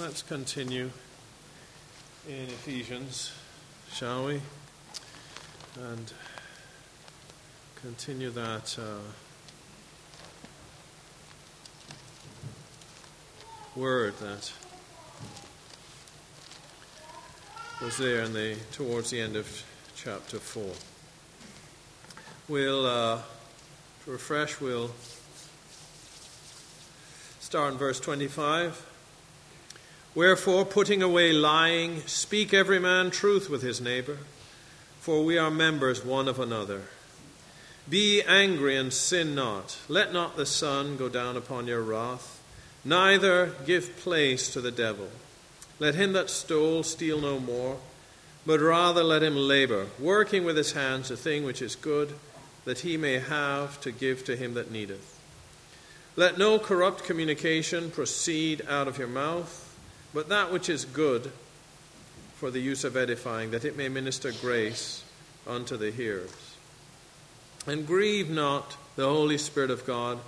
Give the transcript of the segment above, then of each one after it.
let's continue in Ephesians, shall we? And continue that. Uh, word that was there in the towards the end of chapter four. We'll uh, to refresh. We'll start in verse twenty-five. Wherefore, putting away lying, speak every man truth with his neighbor, for we are members one of another. Be angry and sin not. Let not the sun go down upon your wrath, neither give place to the devil. Let him that stole steal no more, but rather let him labor, working with his hands the thing which is good, that he may have to give to him that needeth. Let no corrupt communication proceed out of your mouth but that which is good for the use of edifying, that it may minister grace unto the hearers. And grieve not the Holy Spirit of God,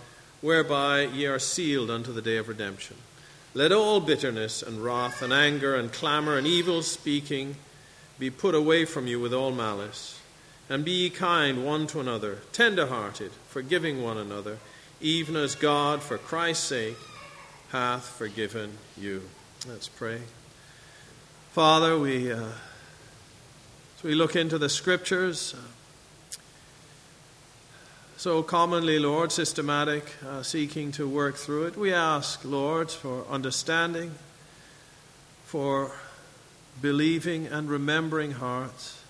whereby ye are sealed unto the day of redemption. Let all bitterness and wrath and anger and clamor and evil speaking be put away from you with all malice. And be ye kind one to another, tender hearted, forgiving one another, even as God, for Christ's sake, hath forgiven you. Let's pray. Father, we, uh, as we look into the scriptures, uh, so commonly, Lord, systematic, uh, seeking to work through it, we ask, Lord, for understanding, for believing and remembering hearts,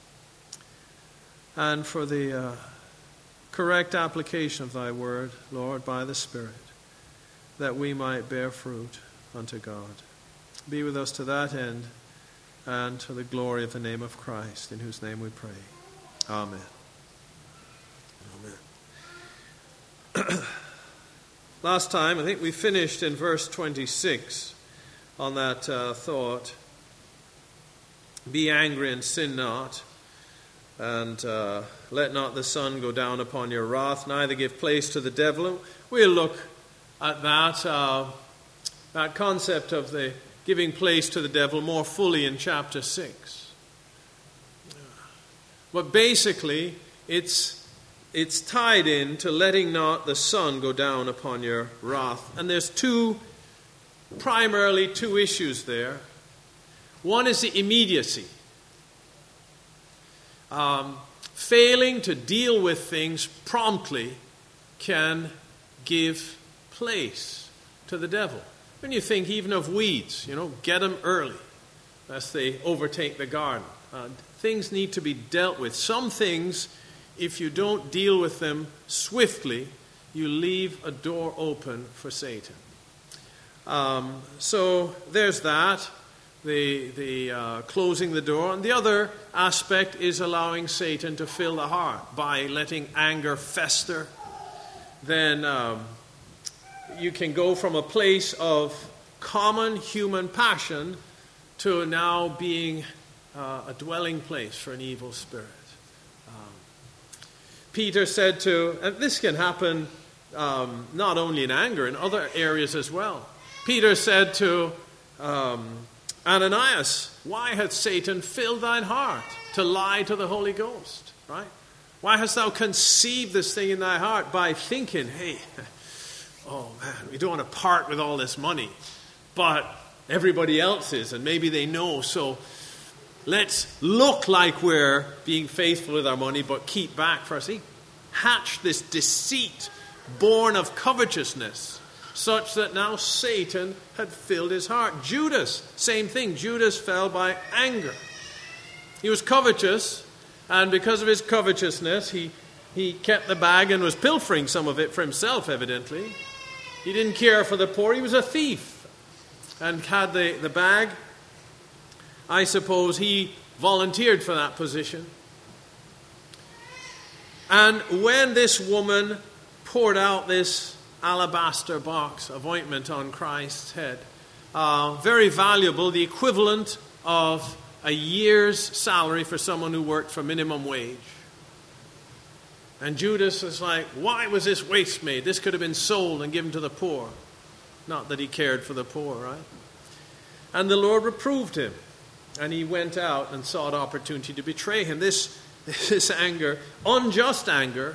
and for the uh, correct application of Thy word, Lord, by the Spirit, that we might bear fruit unto God. Be with us to that end and to the glory of the name of Christ, in whose name we pray. Amen. Amen. Last time, I think we finished in verse 26 on that uh, thought Be angry and sin not, and uh, let not the sun go down upon your wrath, neither give place to the devil. We'll look at that, uh, that concept of the giving place to the devil more fully in chapter 6. But basically, it's, it's tied in to letting not the sun go down upon your wrath. And there's two, primarily two issues there. One is the immediacy. Um, failing to deal with things promptly can give place to the devil. When you think even of weeds, you know, get them early lest they overtake the garden. Uh, things need to be dealt with. Some things, if you don't deal with them swiftly, you leave a door open for Satan. Um, so there's that, the, the uh, closing the door. And the other aspect is allowing Satan to fill the heart by letting anger fester. Then um, you can go from a place of common human passion to now being uh, a dwelling place for an evil spirit. Um, Peter said to, and this can happen um, not only in anger, in other areas as well. Peter said to um, Ananias, Why hath Satan filled thine heart to lie to the Holy Ghost? Right? Why hast thou conceived this thing in thy heart by thinking, hey, oh man, we don't want to part with all this money, but everybody else is, and maybe they know, so let's look like we're being faithful with our money, but keep back for us. He hatched this deceit born of covetousness, such that now Satan had filled his heart. Judas, same thing. Judas fell by anger. He was covetous, and because of his covetousness, he, he kept the bag and was pilfering some of it for himself, evidently. He didn't care for the poor, he was a thief and had the, the bag. I suppose he volunteered for that position. And when this woman poured out this alabaster box of ointment on Christ's head, uh, very valuable, the equivalent of a year's salary for someone who worked for minimum wage. And Judas is like, why was this waste made? This could have been sold and given to the poor. Not that he cared for the poor, right? And the Lord reproved him, and he went out and sought opportunity to betray him. This, this anger, unjust anger,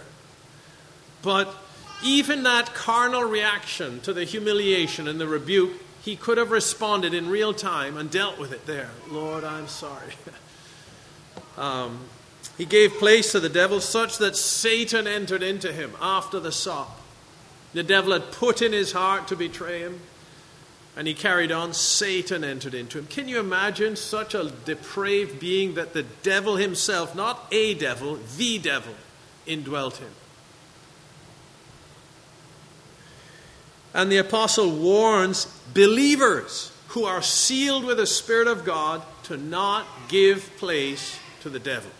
but even that carnal reaction to the humiliation and the rebuke, he could have responded in real time and dealt with it there. Lord, I'm sorry. um, he gave place to the devil such that Satan entered into him after the sop. The devil had put in his heart to betray him, and he carried on. Satan entered into him. Can you imagine such a depraved being that the devil himself, not a devil, the devil, indwelt him? And the apostle warns believers who are sealed with the Spirit of God to not give place to the devil.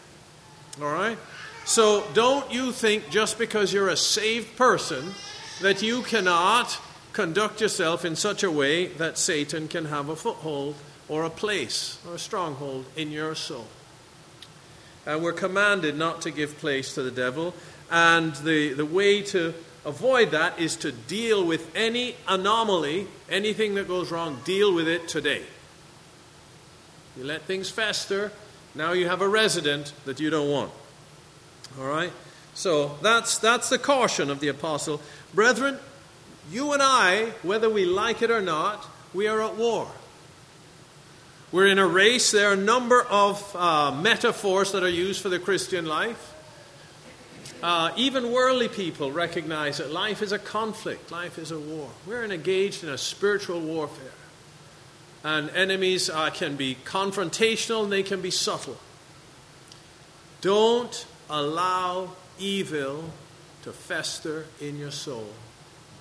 All right? So don't you think just because you're a saved person that you cannot conduct yourself in such a way that Satan can have a foothold or a place or a stronghold in your soul. And we're commanded not to give place to the devil. And the, the way to avoid that is to deal with any anomaly, anything that goes wrong, deal with it today. You let things fester, now you have a resident that you don't want. All right? So that's, that's the caution of the apostle. Brethren, you and I, whether we like it or not, we are at war. We're in a race. There are a number of uh, metaphors that are used for the Christian life. Uh, even worldly people recognize that life is a conflict, life is a war. We're engaged in a spiritual warfare. And enemies uh, can be confrontational and they can be subtle. Don't allow evil to fester in your soul.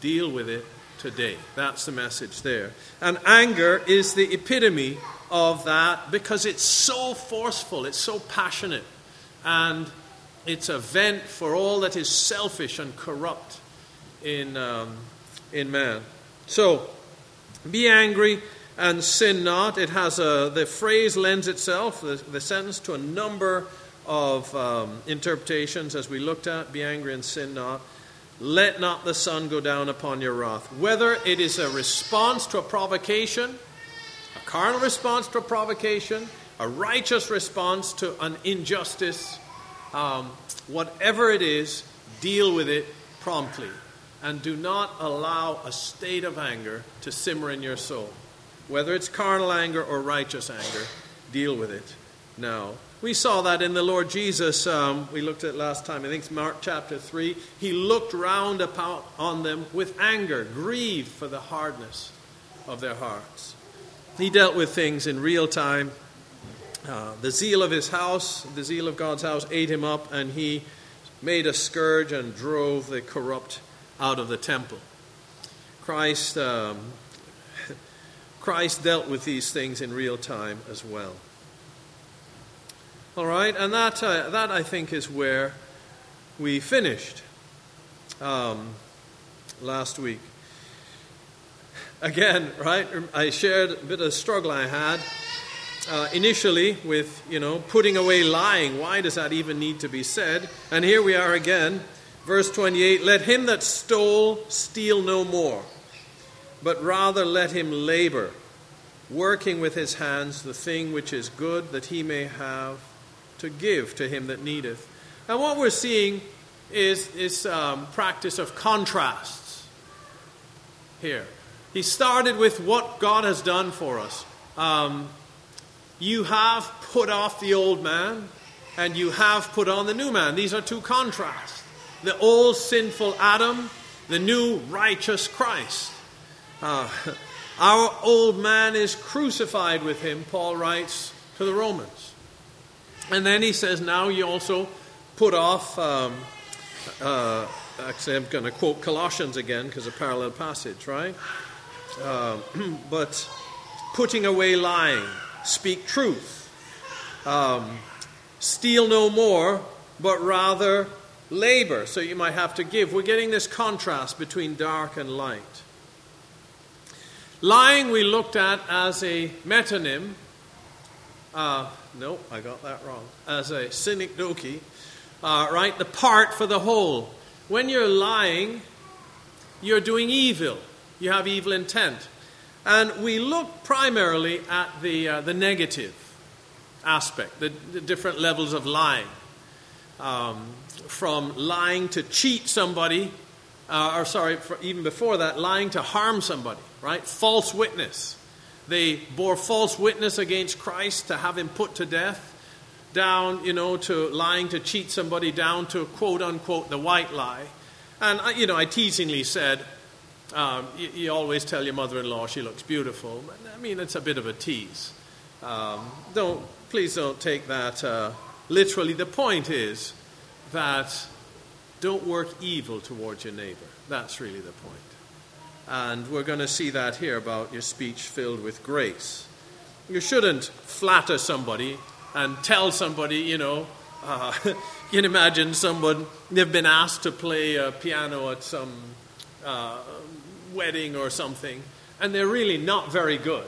Deal with it today. That's the message there. And anger is the epitome of that because it's so forceful, it's so passionate, and it's a vent for all that is selfish and corrupt in, um, in man. So, be angry and sin not. It has a, the phrase lends itself, the, the sentence, to a number of um, interpretations as we looked at be angry and sin not. Let not the sun go down upon your wrath. Whether it is a response to a provocation, a carnal response to a provocation, a righteous response to an injustice, um, whatever it is, deal with it promptly. And do not allow a state of anger to simmer in your soul. Whether it's carnal anger or righteous anger, deal with it now. We saw that in the Lord Jesus. Um, we looked at last time. I think it's Mark chapter 3. He looked round about on them with anger, grieved for the hardness of their hearts. He dealt with things in real time. Uh, the zeal of his house, the zeal of God's house, ate him up, and he made a scourge and drove the corrupt out of the temple. Christ, um, Christ dealt with these things in real time as well. All right, and that, uh, that I think is where we finished um, last week. Again, right, I shared a bit of struggle I had uh, initially with, you know, putting away lying. Why does that even need to be said? And here we are again, verse 28 Let him that stole steal no more, but rather let him labor, working with his hands the thing which is good, that he may have to give to him that needeth. And what we're seeing is this um, practice of contrasts here. He started with what God has done for us. Um, you have put off the old man, and you have put on the new man. These are two contrasts the old sinful Adam, the new righteous Christ. Uh, our old man is crucified with him, Paul writes to the Romans. And then he says, now you also put off. Um, uh, actually, I'm going to quote Colossians again because a parallel passage, right? Uh, but putting away lying, speak truth, um, steal no more, but rather labor. So you might have to give. We're getting this contrast between dark and light. Lying we looked at as a metonym. Uh, no, I got that wrong. As a synecdoche, uh, right? The part for the whole. When you're lying, you're doing evil. You have evil intent. And we look primarily at the, uh, the negative aspect, the, the, different levels of lying. Um, from lying to cheat somebody, uh, or sorry, even before that, lying to harm somebody, right? False witness. They bore false witness against Christ to have him put to death, down, you know, to lying to cheat somebody, down to quote unquote the white lie. And, you know, I teasingly said, um, you, you, always tell your mother in law she looks beautiful. I mean, it's a bit of a tease. Um, don't, please don't take that uh, literally. The point is that don't work evil towards your neighbor. That's really the point. And we're going to see that here about your speech filled with grace. You shouldn't flatter somebody and tell somebody, you know, uh, you can imagine someone, they've been asked to play a piano at some uh, wedding or something, and they're really not very good.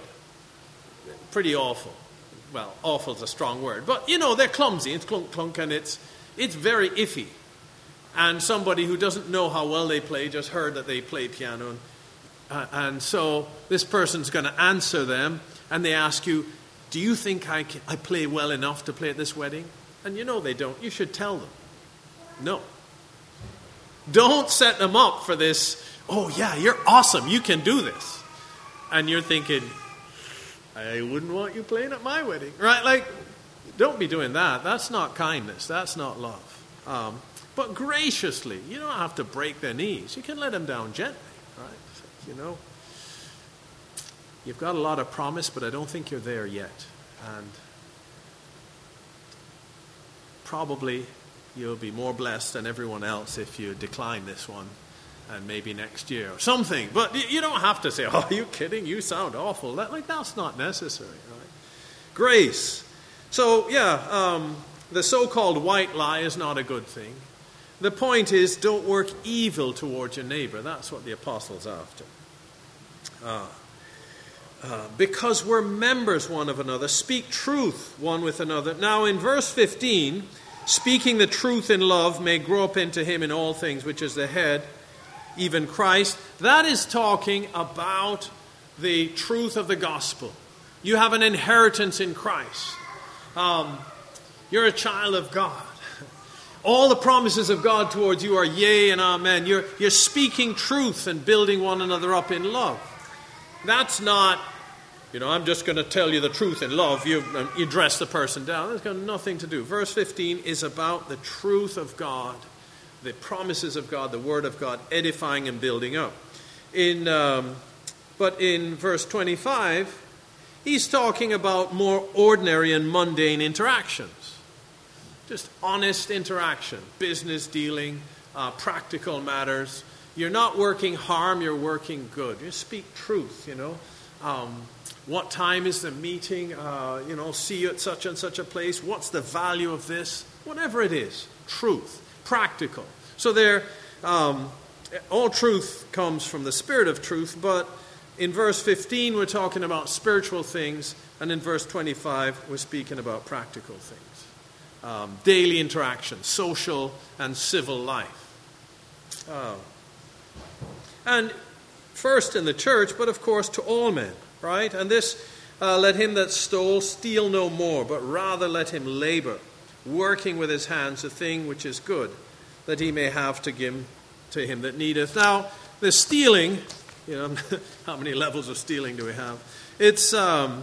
Pretty awful. Well, awful is a strong word, but you know, they're clumsy. It's clunk clunk, and it's, it's very iffy. And somebody who doesn't know how well they play just heard that they play piano. And, uh, and so this person's going to answer them, and they ask you, Do you think I, can, I play well enough to play at this wedding? And you know they don't. You should tell them. No. Don't set them up for this, oh, yeah, you're awesome. You can do this. And you're thinking, I wouldn't want you playing at my wedding. Right? Like, don't be doing that. That's not kindness. That's not love. Um, but graciously, you don't have to break their knees. You can let them down gently. You know, you've got a lot of promise, but I don't think you're there yet. And probably you'll be more blessed than everyone else if you decline this one and maybe next year or something. But you don't have to say, "Oh, are you kidding? You sound awful." That, like that's not necessary, right? Grace. So yeah, um, the so-called white lie is not a good thing. The point is, don't work evil towards your neighbor. That's what the apostles after. Uh, uh, because we're members one of another, speak truth one with another. Now, in verse 15, speaking the truth in love may grow up into him in all things, which is the head, even Christ. That is talking about the truth of the gospel. You have an inheritance in Christ. Um, you're a child of God. All the promises of God towards you are yea and amen. You're, you're speaking truth and building one another up in love. That's not, you know, I'm just going to tell you the truth in love. You, um, you dress the person down. That's got nothing to do. Verse 15 is about the truth of God, the promises of God, the Word of God, edifying and building up. In, um, but in verse 25, he's talking about more ordinary and mundane interactions. Just honest interaction, business dealing, uh, practical matters. You're not working harm, you're working good. You speak truth, you know. Um, what time is the meeting? Uh, you know, see you at such and such a place. What's the value of this? Whatever it is, truth, practical. So there, um, all truth comes from the spirit of truth, but in verse 15 we're talking about spiritual things, and in verse 25 we're speaking about practical things. Um, daily interaction, social and civil life. Uh, and first in the church, but of course to all men, right? And this, uh, let him that stole steal no more, but rather let him labor, working with his hands the thing which is good, that he may have to give to him that needeth. Now, the stealing, you know, how many levels of stealing do we have? It's, um,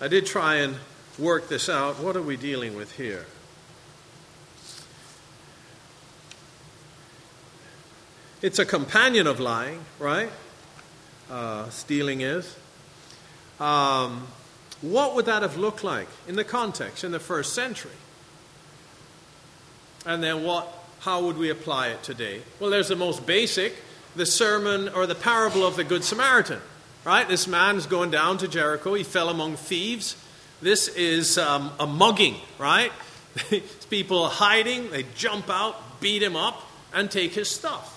I did try and work this out. What are we dealing with here? It's a companion of lying, right? Uh, stealing is. Um, what would that have looked like in the context in the first century? And then what? How would we apply it today? Well, there's the most basic, the sermon or the parable of the Good Samaritan, right? This man's going down to Jericho. He fell among thieves. This is um, a mugging, right? people are hiding. They jump out, beat him up, and take his stuff.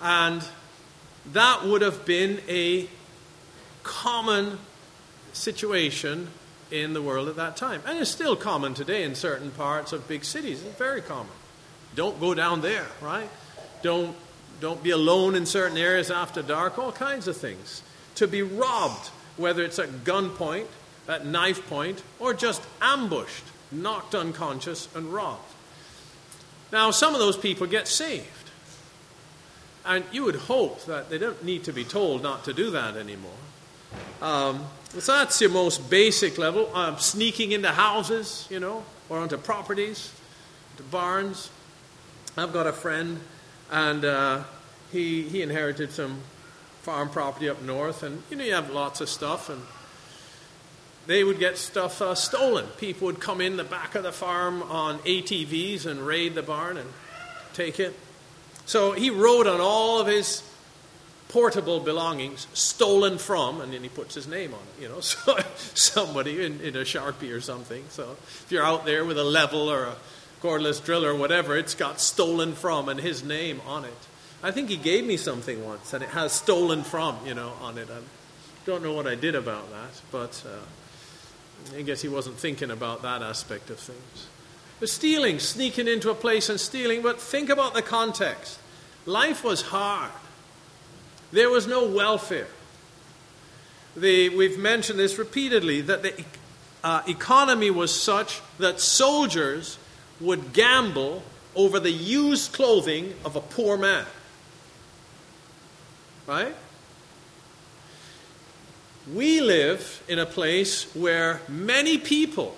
And that would have been a common situation in the world at that time. And it's still common today in certain parts of big cities. It's very common. Don't go down there, right? Don't don't be alone in certain areas after dark, all kinds of things. To be robbed, whether it's at gunpoint, at knife point, or just ambushed, knocked unconscious, and robbed. Now, some of those people get saved. And you would hope that they don't need to be told not to do that anymore. Um, so that's your most basic level. Uh, sneaking into houses, you know, or onto properties, to barns. I've got a friend, and uh, he, he inherited some farm property up north, and you know, you have lots of stuff, and they would get stuff uh, stolen. People would come in the back of the farm on ATVs and raid the barn and take it. So he wrote on all of his portable belongings, stolen from, and then he puts his name on it, you know, so somebody in, in a Sharpie or something. So if you're out there with a level or a cordless drill or whatever, it's got stolen from and his name on it. I think he gave me something once, and it has stolen from, you know, on it. I don't know what I did about that, but uh, I guess he wasn't thinking about that aspect of things. But stealing, sneaking into a place and stealing, but think about the context. Life was hard, there was no welfare. The, we've mentioned this repeatedly that the uh, economy was such that soldiers would gamble over the used clothing of a poor man. Right? We live in a place where many people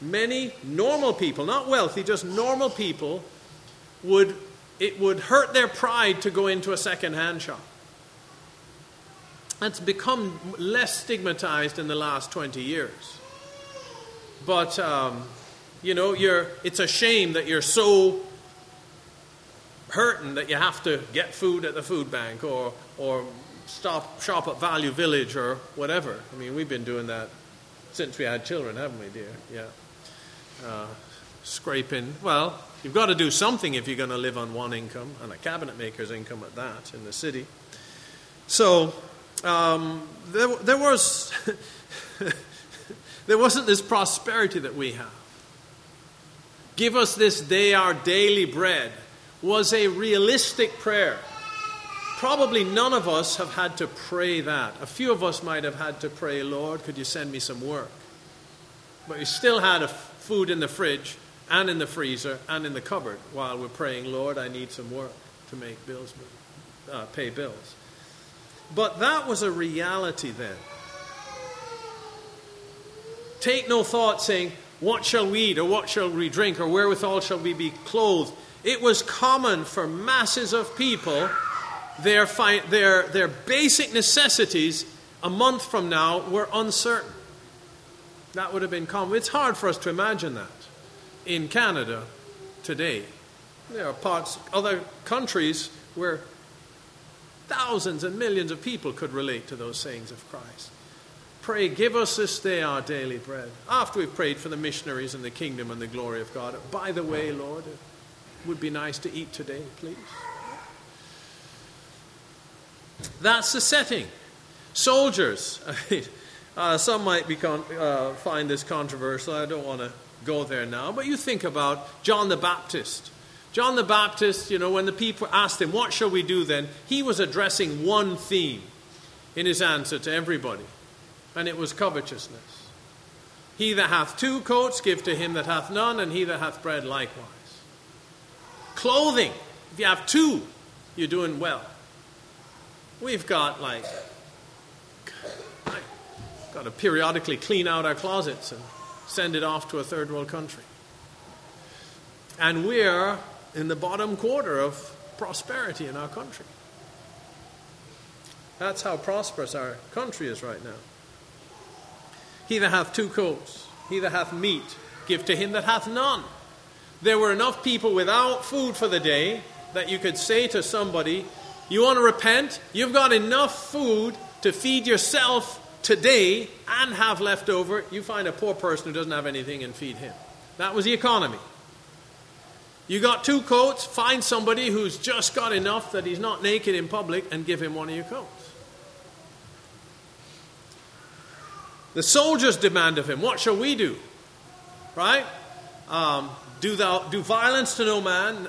many normal people, not wealthy, just normal people, would it would hurt their pride to go into a second-hand shop. That's become less stigmatized in the last 20 years. But, um, you know, you're, it's a shame that you're so hurting that you have to get food at the food bank or, or stop shop at Value Village or whatever. I mean, we've been doing that since we had children, haven't we, dear? Yeah uh, scraping. Well, you've got to do something if you're going to live on one income, and a cabinet maker's income at that in the city. So um, there, there was there wasn't this prosperity that we have. Give us this day our daily bread was a realistic prayer. Probably none of us have had to pray that. A few of us might have had to pray, Lord, could you send me some work? But we still had a food in the fridge and in the freezer and in the cupboard while we're praying, Lord, I need some work to make bills, uh, pay bills. But that was a reality then. Take no thought saying, What shall we eat, or what shall we drink, or wherewithal shall we be clothed? It was common for masses of people, their, fi- their, their basic necessities a month from now were uncertain. That would have been common. It's hard for us to imagine that in Canada today. There are parts, other countries where thousands and millions of people could relate to those sayings of Christ. Pray, give us this day our daily bread. After we've prayed for the missionaries and the kingdom and the glory of God. By the way, Lord, it would be nice to eat today, please. That's the setting. Soldiers. Uh, some might be con- uh, find this controversial. I don't want to go there now. But you think about John the Baptist. John the Baptist, you know, when the people asked him, What shall we do then? He was addressing one theme in his answer to everybody, and it was covetousness. He that hath two coats, give to him that hath none, and he that hath bread likewise. Clothing, if you have two, you're doing well. We've got like got to periodically clean out our closets and send it off to a third world country. And we're in the bottom quarter of prosperity in our country. That's how prosperous our country is right now. He that hath two coats, he that hath meat, give to him that hath none. There were enough people without food for the day that you could say to somebody, You want to repent? You've got enough food to feed yourself today and have left over, you find a poor person who doesn't have anything and feed him. That was the economy. You got two coats, find somebody who's just got enough that he's not naked in public and give him one of your coats. The soldiers demand of him, What shall we do? Right? Um, do, thou, do violence to no man,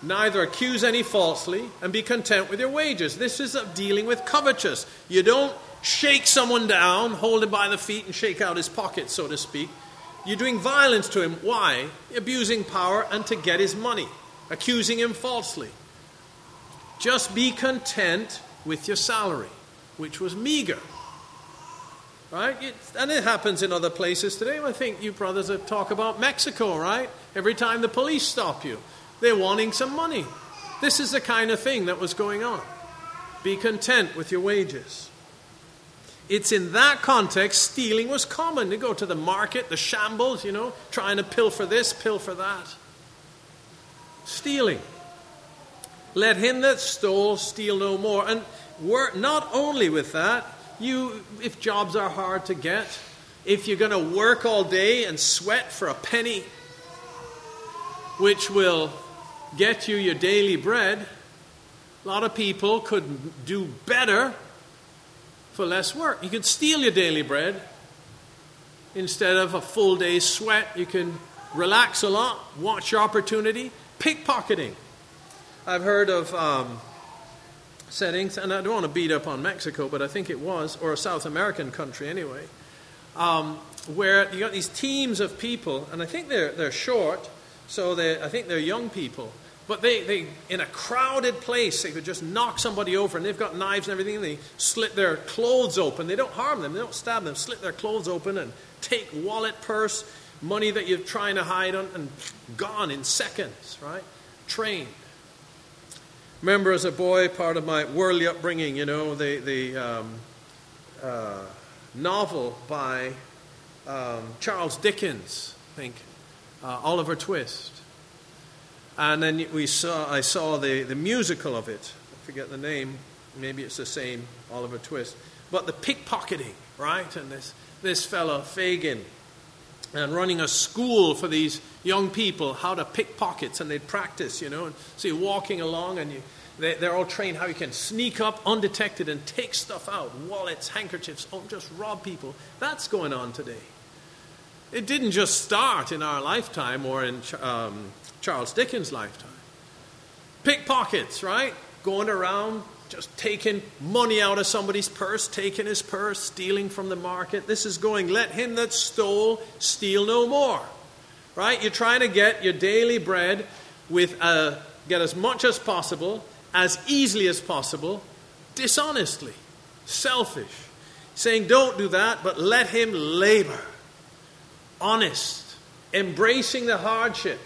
neither accuse any falsely, and be content with your wages. This is dealing with covetous. You don't shake someone down, hold him by the feet, and shake out his pocket, so to speak. You're doing violence to him. Why? Abusing power and to get his money, accusing him falsely. Just be content with your salary, which was meager. Right? and it happens in other places today. I think you brothers talk about Mexico, right? Every time the police stop you, they're wanting some money. This is the kind of thing that was going on. Be content with your wages. It's in that context stealing was common. You go to the market, the shambles, you know, trying to pilfer this, pilfer that. Stealing. Let him that stole steal no more. And work not only with that, you if jobs are hard to get, if you're going to work all day and sweat for a penny, which will get you your daily bread, a lot of people could do better for less work. You can steal your daily bread. Instead of a full day's sweat, you can relax a lot, watch your opportunity. Pickpocketing. I've heard of um, settings, and I don't want to beat up on Mexico, but I think it was, or a South American country anyway, um, where you got these teams of people, and I think they're, they're short, so they, I think they're young people, but they, they, in a crowded place, they could just knock somebody over, and they've got knives and everything, and they slit their clothes open. They don't harm them, they don't stab them, slit their clothes open and take wallet, purse, money that you're trying to hide on, and gone in seconds, right? Trained. Remember, as a boy, part of my worldly upbringing, you know, the, the um, uh, novel by um, Charles Dickens, I think, uh, Oliver Twist. And then we saw, I saw the, the musical of it. I forget the name. Maybe it's the same, Oliver Twist. But the pickpocketing, right? And this, this fellow, Fagin, and running a school for these young people how to pick pockets. And they'd practice, you know. And so you're walking along and you, they, they're all trained how you can sneak up undetected and take stuff out wallets, handkerchiefs, oh, just rob people. That's going on today. It didn't just start in our lifetime or in um, Charles Dickens' lifetime. Pickpockets, right? Going around just taking money out of somebody's purse, taking his purse, stealing from the market. This is going, let him that stole steal no more. Right? You're trying to get your daily bread with uh, get as much as possible, as easily as possible, dishonestly, selfish. Saying, don't do that, but let him labor. Honest, embracing the hardship,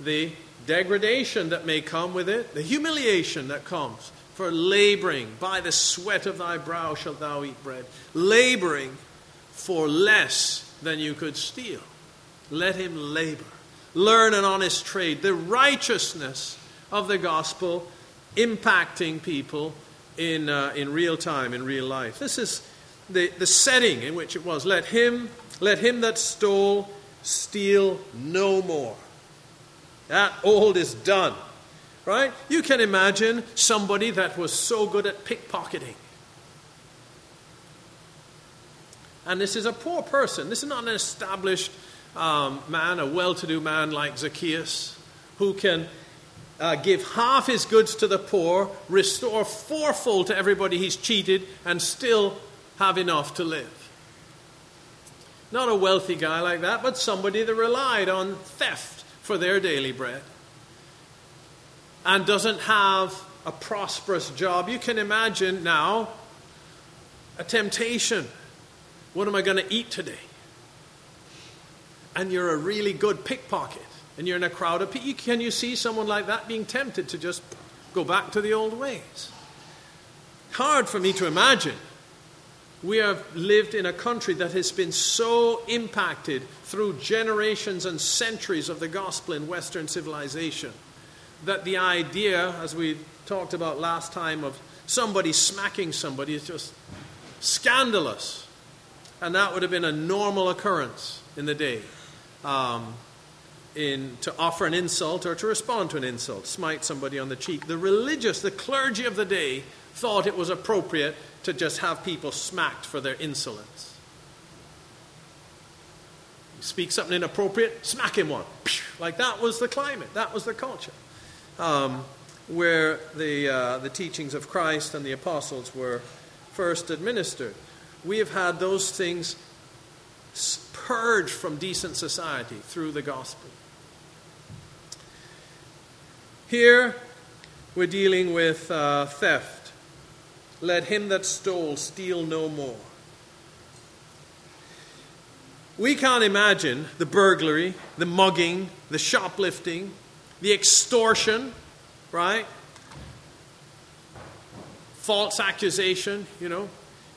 the degradation that may come with it, the humiliation that comes for laboring. By the sweat of thy brow shalt thou eat bread. Laboring for less than you could steal. Let him labor. Learn an honest trade. The righteousness of the gospel impacting people in, uh, in real time, in real life. This is the, the setting in which it was. Let him, let him that stole steal no more. That old is done. Right? You can imagine somebody that was so good at pickpocketing. And this is a poor person. This is not an established um, man, a well to do man like Zacchaeus, who can uh, give half his goods to the poor, restore fourfold to everybody he's cheated, and still have enough to live. Not a wealthy guy like that, but somebody that relied on theft for their daily bread and doesn't have a prosperous job, you can imagine now a temptation. What am I going to eat today? And you're a really good pickpocket and you're in a crowd of people. Can you see someone like that being tempted to just go back to the old ways? Hard for me to imagine we have lived in a country that has been so impacted through generations and centuries of the gospel in Western civilization that the idea, as we talked about last time, of somebody smacking somebody is just scandalous. And that would have been a normal occurrence in the day. Um, in, to offer an insult or to respond to an insult, smite somebody on the cheek. The religious, the clergy of the day, thought it was appropriate to just have people smacked for their insolence. Speak something inappropriate, smack him one. Like that was the climate, that was the culture. um, where the, uh, the teachings of Christ and the apostles were first administered. We have had those things purged from decent society through the gospel. Here, we're dealing with uh, theft. Let him that stole steal no more. We can't imagine the burglary, the mugging, the shoplifting, the extortion, right? False accusation, you know,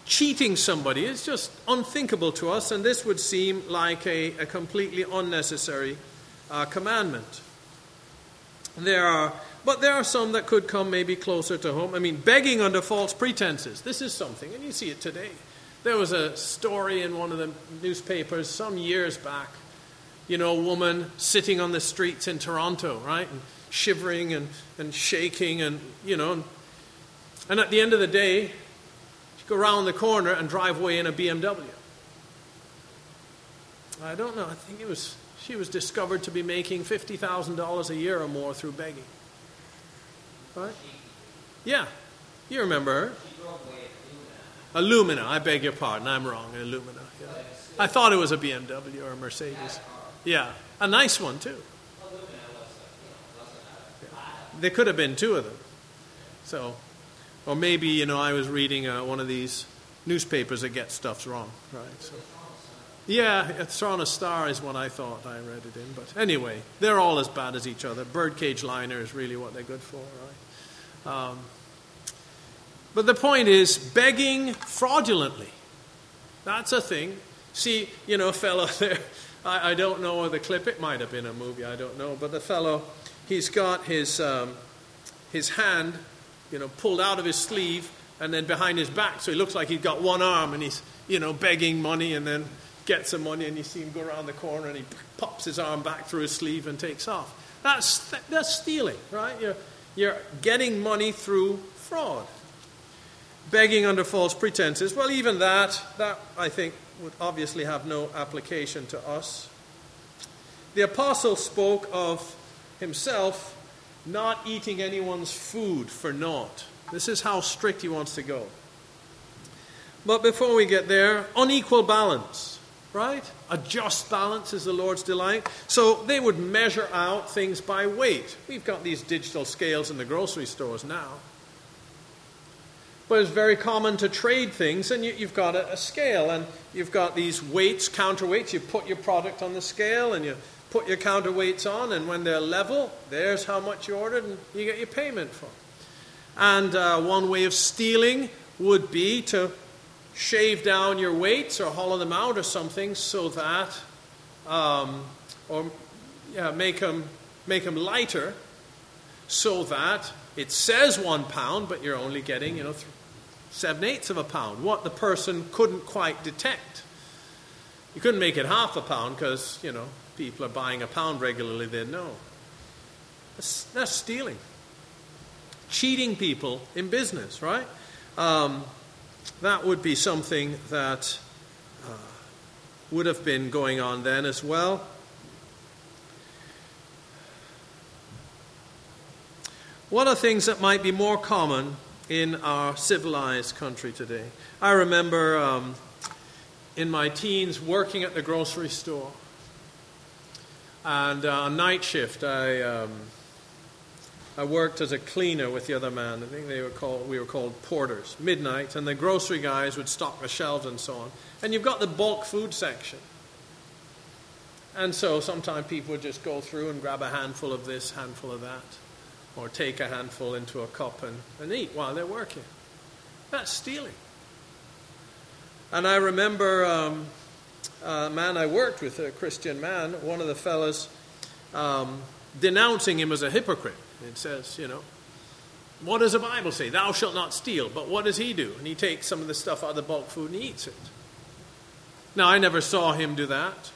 cheating somebody. It's just unthinkable to us, and this would seem like a, a completely unnecessary uh, commandment. There are, but there are some that could come maybe closer to home. I mean, begging under false pretenses. This is something, and you see it today. There was a story in one of the newspapers some years back. You know, a woman sitting on the streets in Toronto, right? And shivering and, and shaking, and, you know. And, and at the end of the day, she go around the corner and drive away in a BMW. I don't know. I think it was she was discovered to be making $50,000 a year or more through begging. Right? Yeah. You remember her. Illumina. I beg your pardon. I'm wrong. Illumina. Yeah. I thought it was a BMW or a Mercedes. Yeah. A nice one, too. There could have been two of them. So, or maybe, you know, I was reading uh, one of these newspapers that get stuff wrong, right? So. Yeah, Toronto Star is what I thought I read it in. But anyway, they're all as bad as each other. Birdcage liner is really what they're good for, right? Um, but the point is, begging fraudulently. That's a thing. See, you know, fellow there, I, I, don't know the clip, it might have been a movie, I don't know, but the fellow, he's got his, um, his hand, you know, pulled out of his sleeve and then behind his back, so he looks like he's got one arm and he's, you know, begging money and then gets some money and you see him go around the corner and he pops his arm back through his sleeve and takes off. That's, that's stealing, right? You're, you're getting money through fraud begging under false pretenses, well, even that, that I think would obviously have no application to us. The apostle spoke of himself not eating anyone's food for naught. This is how strict he wants to go. But before we get there, unequal balance, right? A just balance is the Lord's delight. So they would measure out things by weight. We've got these digital scales in the grocery stores now. But it's very common to trade things, and you, have got a, a, scale, and you've got these weights, counterweights. You put your product on the scale, and you put your counterweights on, and when they're level, there's how much you ordered, and you get your payment for. And uh, one way of stealing would be to shave down your weights or hollow them out or something so that, um, or yeah, make them make them lighter, so that it says one pound, but you're only getting you know seven eighths of a pound, what the person couldn't quite detect. You couldn't make it half a pound because, you know, people are buying a pound regularly, they know. That's, that's stealing. Cheating people in business, right? Um, that would be something that uh, would have been going on then as well. What are things that might be more common in our civilized country today. I remember um, in my teens working at the grocery store. And uh, on night shift, I, um, I worked as a cleaner with the other man. I think they were called, we were called porters, midnight. And the grocery guys would stock the shelves and so on. And you've got the bulk food section. And so sometimes people would just go through and grab a handful of this, handful of that or take a handful into a cup and, and eat while they're working. That's stealing. And I remember um, a man I worked with, a Christian man, one of the fellows um, denouncing him as a hypocrite. It says, you know, what does the Bible say? Thou shalt not steal. But what does he do? And he takes some of the stuff out of the bulk food and eats it. Now, I never saw him do that.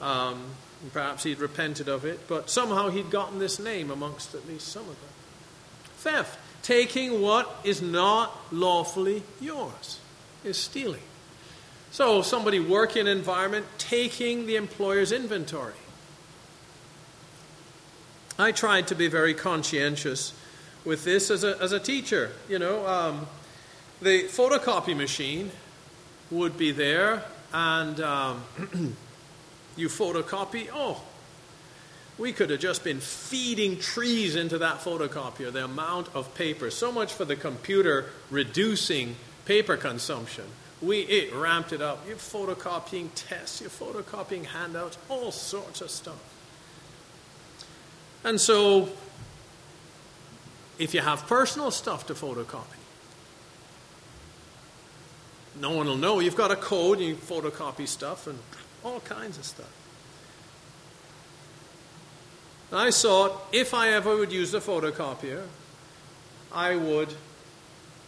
Um, Perhaps he'd repented of it, but somehow he'd gotten this name amongst at least some of them. Theft, taking what is not lawfully yours, is stealing. So, somebody working in an environment taking the employer's inventory. I tried to be very conscientious with this as a, as a teacher. You know, um, the photocopy machine would be there, and um, you photocopy. Oh, we could have just been feeding trees into that photocopier, the amount of paper. So much for the computer reducing paper consumption. We, it ramped it up. You're photocopying tests, you're photocopying handouts, all sorts of stuff. And so, if you have personal stuff to photocopy, no one will know. You've got a code, you photocopy stuff, and all kinds of stuff. I thought if I ever would use a photocopier, I would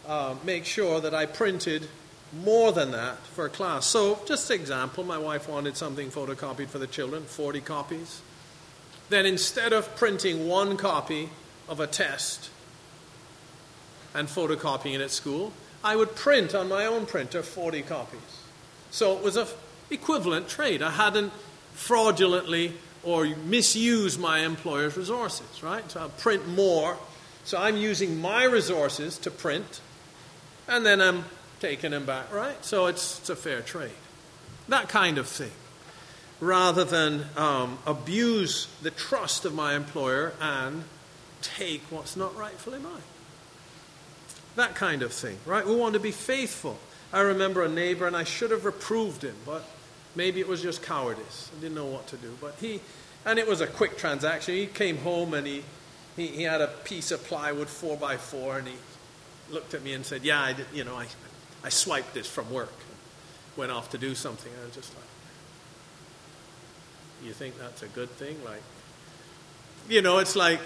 uh, make sure that I printed more than that for a class. So, just an example, my wife wanted something photocopied for the children, 40 copies. Then instead of printing one copy of a test and photocopying it at school, I would print on my own printer 40 copies. So it was an equivalent trade. I hadn't fraudulently or misused my employer's resources, right? So I'll print more. So I'm using my resources to print, and then I'm taking them back, right? So it's, it's a fair trade. That kind of thing. Rather than um, abuse the trust of my employer and take what's not rightfully mine. That kind of thing, right? We want to be faithful. I remember a neighbor, and I should have reproved him, but maybe it was just cowardice. I didn't know what to do. But he, and it was a quick transaction. He came home and he, he, he had a piece of plywood four by four, and he looked at me and said, "Yeah, I did, you know, I, I swiped this from work." Went off to do something. I was just like, "You think that's a good thing?" Like, you know, it's like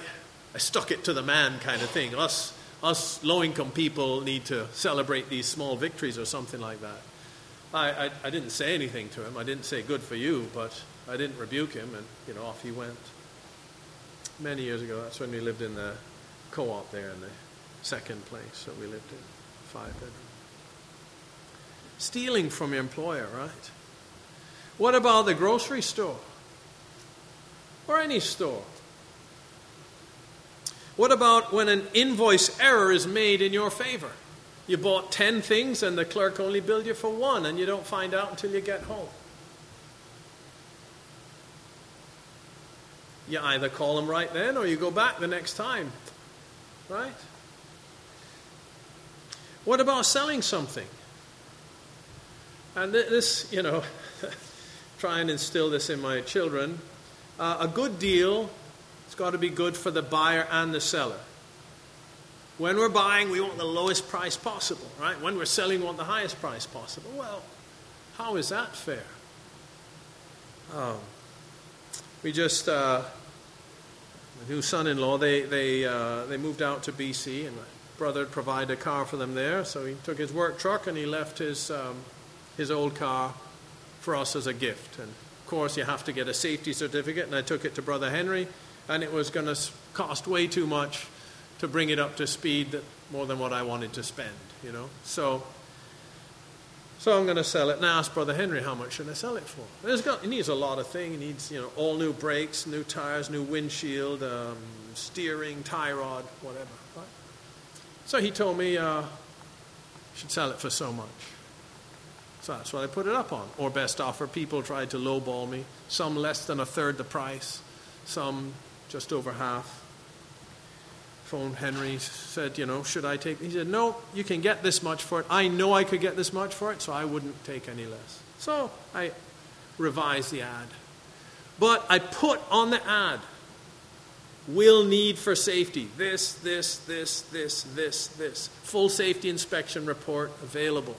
I stuck it to the man kind of thing. Us us low income people need to celebrate these small victories or something like that. I, I, I, didn't say anything to him. I didn't say good for you, but I didn't rebuke him, and you know off he went. Many years ago, that's when we lived in the co-op there in the second place that we lived in, five bedroom. Stealing from your employer, right? What about the grocery store or any store? What about when an invoice error is made in your favor? You bought 10 things and the clerk only billed you for one and you don't find out until you get home. You either call them right then or you go back the next time. Right? What about selling something? And this, you know, try and instill this in my children. Uh, a good deal it's got to be good for the buyer and the seller. When we're buying, we want the lowest price possible, right? When we're selling, we want the highest price possible. Well, how is that fair? Um, we just, uh, my new son in law, they, they, uh, they moved out to BC, and my brother provided a car for them there. So he took his work truck and he left his, um, his old car for us as a gift. And of course, you have to get a safety certificate, and I took it to Brother Henry and it was going to cost way too much to bring it up to speed that more than what I wanted to spend, you know. So, so I'm going to sell it. I asked Brother Henry, how much should I sell it for? It's got, it needs a lot of things. It needs, you know, all new brakes, new tires, new windshield, um, steering, tie rod, whatever. Right? So he told me uh, should sell it for so much. So that's what I put it up on. Or best offer. People tried to lowball me. Some less than a third the price. Some just over half. Phoned Henry, said, you know, should I take? He said, no, you can get this much for it. I know I could get this much for it, so I wouldn't take any less. So I revised the ad. But I put on the ad, will need for safety. This, this, this, this, this, this. Full safety inspection report available.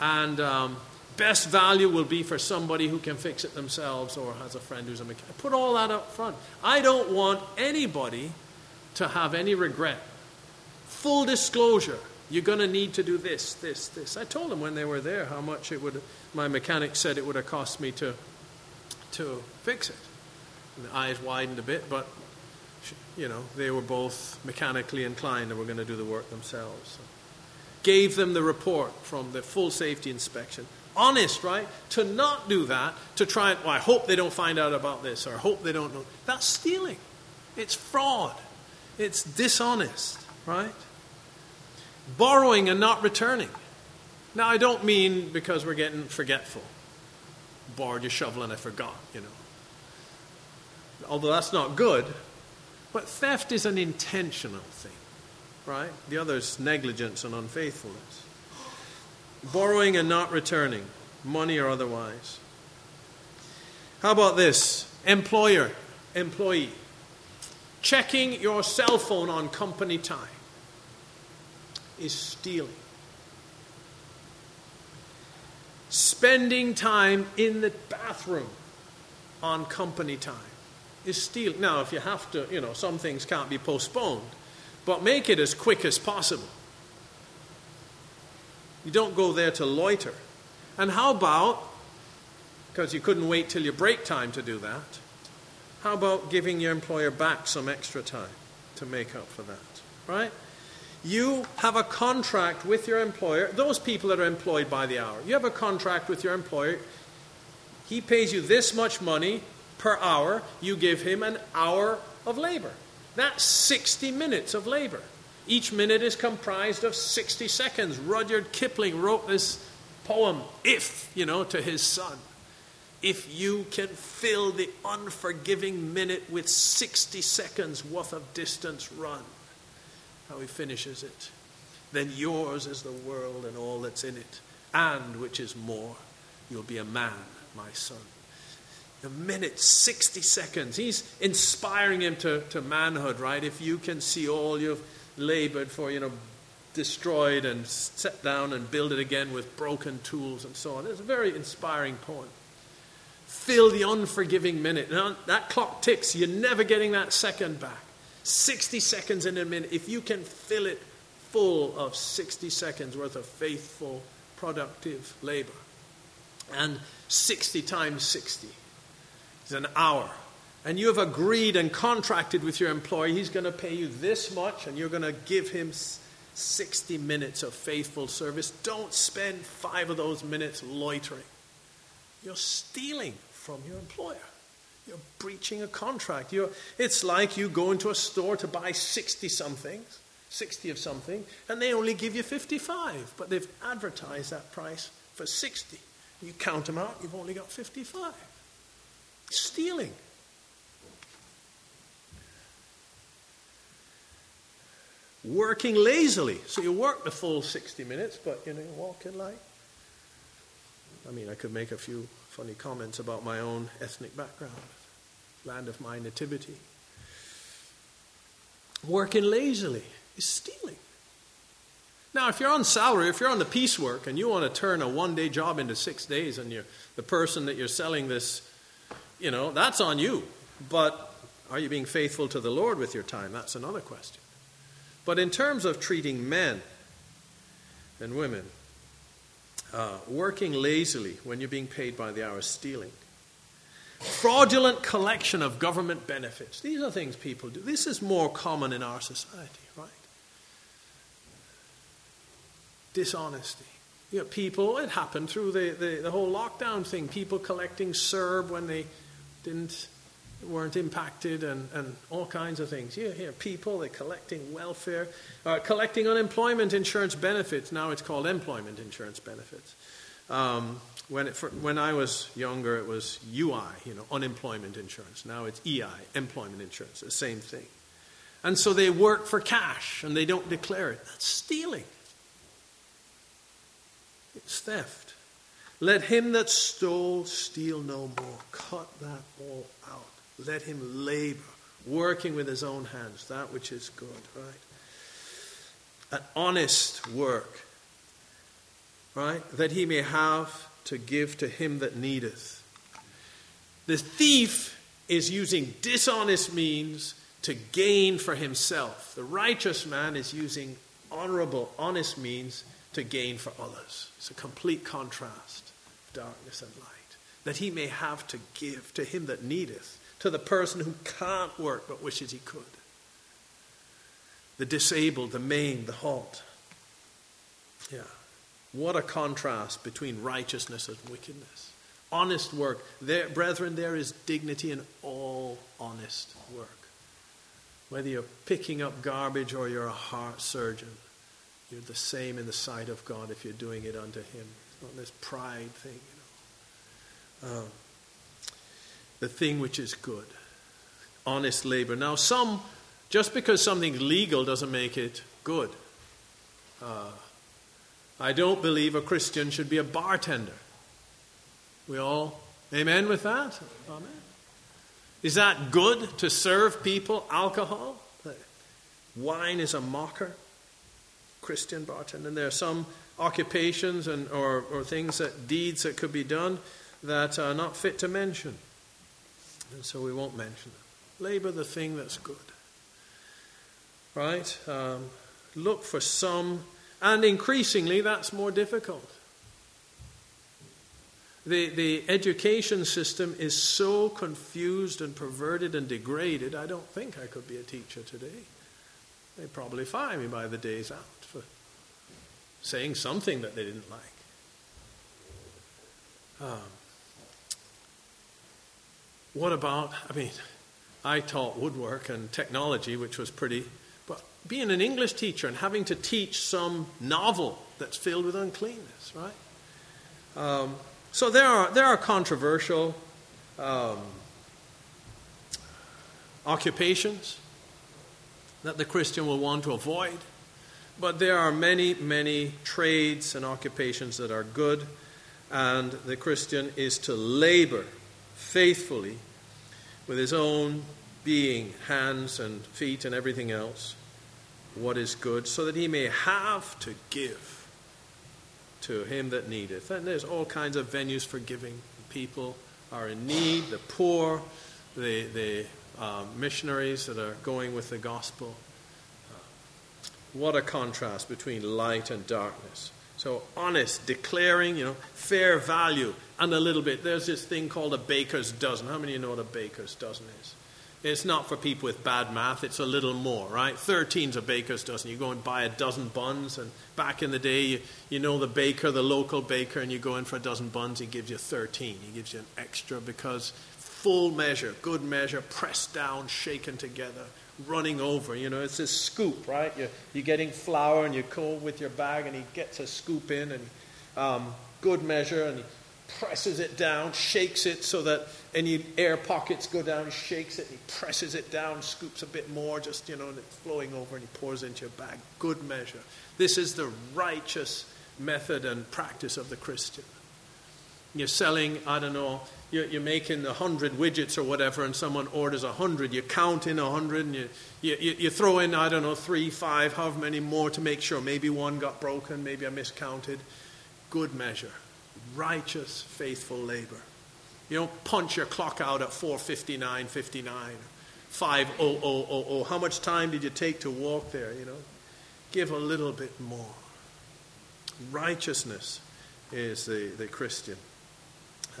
And um, best value will be for somebody who can fix it themselves or has a friend who's a mechanic. Put all that up front. I don't want anybody to have any regret. Full disclosure. You're going to need to do this, this, this. I told them when they were there how much it would. My mechanic said it would have cost me to, to fix it. And the eyes widened a bit, but you know they were both mechanically inclined and were going to do the work themselves. So gave them the report from the full safety inspection honest, right? To not do that, to try and, well, I hope they don't find out about this, or I hope they don't know. That's stealing. It's fraud. It's dishonest, right? Borrowing and not returning. Now, I don't mean because we're getting forgetful. Borrowed your shovel and I forgot, you know. Although that's not good, but theft is an intentional thing, right? The other is negligence and unfaithfulness. Borrowing and not returning, money or otherwise. How about this? Employer, employee. Checking your cell phone on company time is stealing. Spending time in the bathroom on company time is stealing. Now, if you have to, you know, some things can't be postponed, but make it as quick as possible. You don't go there to loiter. And how about, because you couldn't wait till your break time to do that, how about giving your employer back some extra time to make up for that? Right? You have a contract with your employer, those people that are employed by the hour. You have a contract with your employer. He pays you this much money per hour. You give him an hour of labor. That's 60 minutes of labor. Each minute is comprised of 60 seconds. Rudyard Kipling wrote this poem, If, you know, to his son. If you can fill the unforgiving minute with 60 seconds worth of distance run, how he finishes it, then yours is the world and all that's in it. And, which is more, you'll be a man, my son. A minute, 60 seconds. He's inspiring him to, to manhood, right? If you can see all you've labored for, you know, destroyed and set down and build it again with broken tools and so on. It's a very inspiring poem. Fill the unforgiving minute. Now, that clock ticks. You're never getting that second back. 60 seconds in a minute, if you can fill it full of 60 seconds worth of faithful, productive labor, and 60 times 60 is an hour, and you have agreed and contracted with your employee, he's going to pay you this much, and you're going to give him 60 minutes of faithful service. Don't spend five of those minutes loitering. You're stealing from your employer. You're breaching a contract. You're, it's like you go into a store to buy 60 somethings, 60 of something, and they only give you 55, but they've advertised that price for 60. You count them out, you've only got 55. Stealing. Working lazily. So you work the full 60 minutes, but you know, you're walking like. I mean, I could make a few funny comments about my own ethnic background, land of my nativity. Working lazily is stealing. Now, if you're on salary, if you're on the piecework and you want to turn a one day job into six days and you're the person that you're selling this, you know, that's on you. But are you being faithful to the Lord with your time? That's another question. But in terms of treating men and women, uh, working lazily when you're being paid by the hour, stealing. Fraudulent collection of government benefits. These are things people do. This is more common in our society, right? Dishonesty. You know, people, it happened through the, the, the whole lockdown thing, people collecting CERB when they didn't weren't impacted and, and all kinds of things. You hear people, they're collecting welfare, uh, collecting unemployment insurance benefits. Now it's called employment insurance benefits. Um, when, it, for, when I was younger, it was UI, you know, unemployment insurance. Now it's EI, employment insurance, the same thing. And so they work for cash and they don't declare it. That's stealing. It's theft. Let him that stole steal no more. Cut that all out. Let him labor, working with his own hands, that which is good, right? An honest work, right? That he may have to give to him that needeth. The thief is using dishonest means to gain for himself. The righteous man is using honorable, honest means to gain for others. It's a complete contrast darkness and light. That he may have to give to him that needeth to the person who can't work but wishes he could. The disabled, the maimed, the halt. Yeah. What a contrast between righteousness and wickedness. Honest work. There, brethren, there is dignity in all honest work. Whether you're picking up garbage or you're a heart surgeon, you're the same in the sight of God if you're doing it unto Him. It's not this pride thing, you know. Um, the thing which is good, honest labor. Now, some, just because something's legal doesn't make it good. Uh, I don't believe a Christian should be a bartender. We all, amen with that? Amen. Is that good to serve people alcohol? Wine is a mocker. Christian bartender. And there are some occupations and or, or things that deeds that could be done that are not fit to mention. And so we won't mention them. Labor the thing that's good. Right? Um, look for some, and increasingly that's more difficult. The, the education system is so confused and perverted and degraded, I don't think I could be a teacher today. They'd probably fire me by the day's out for saying something that they didn't like. Um, what about, I mean, I taught woodwork and technology, which was pretty, but being an English teacher and having to teach some novel that's filled with uncleanness, right? Um, so there are, there are controversial um, occupations that the Christian will want to avoid, but there are many, many trades and occupations that are good, and the Christian is to labor faithfully with his own being, hands and feet and everything else, what is good, so that he may have to give to him that needeth. And there's all kinds of venues for giving. People are in need, the poor, the, the uh, missionaries that are going with the gospel. Uh, what a contrast between light and darkness. So, honest, declaring, you know, fair value, and a little bit. There's this thing called a baker's dozen. How many of you know what a baker's dozen is? It's not for people with bad math, it's a little more, right? 13's a baker's dozen. You go and buy a dozen buns, and back in the day, you, you know the baker, the local baker, and you go in for a dozen buns, he gives you 13. He gives you an extra because full measure, good measure, pressed down, shaken together, running over. You know, it's this scoop, right? You're, you're getting flour, and you go with your bag, and he gets a scoop in, and um, good measure, and he presses it down, shakes it so that any air pockets go down, shakes it, he presses it down, scoops a bit more, just, you know, and it's flowing over, and he pours into your bag. Good measure. This is the righteous method and practice of the Christian. You're selling, I don't know, you're, you're making a hundred widgets or whatever, and someone orders a hundred. You count in a hundred, and you, you, you throw in, I don't know, three, five, however many more to make sure maybe one got broken, maybe I miscounted. Good measure righteous, faithful labor. You don't punch your clock out at 4:59, 59, 5:0000. How much time did you take to walk there? You know, give a little bit more. Righteousness is the, the Christian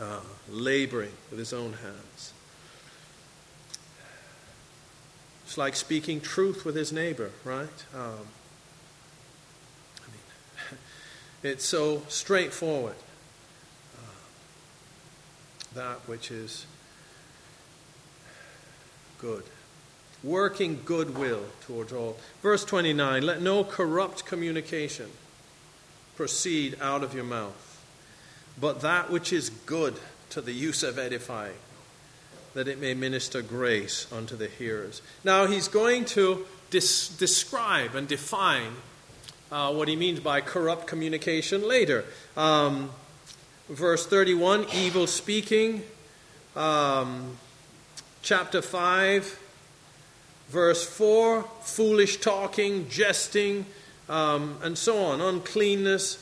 uh, laboring with his own hands. It's like speaking truth with his neighbor, right? Um, I mean, it's so straightforward that which is good. Working goodwill towards all. Verse 29 Let no corrupt communication proceed out of your mouth, but that which is good to the use of edifying, that it may minister grace unto the hearers. Now, he's going to dis- describe and define uh, what he means by corrupt communication later. Um, verse 31, evil speaking. Um, chapter 5, verse 4, foolish talking, jesting, um, and so on, uncleanness.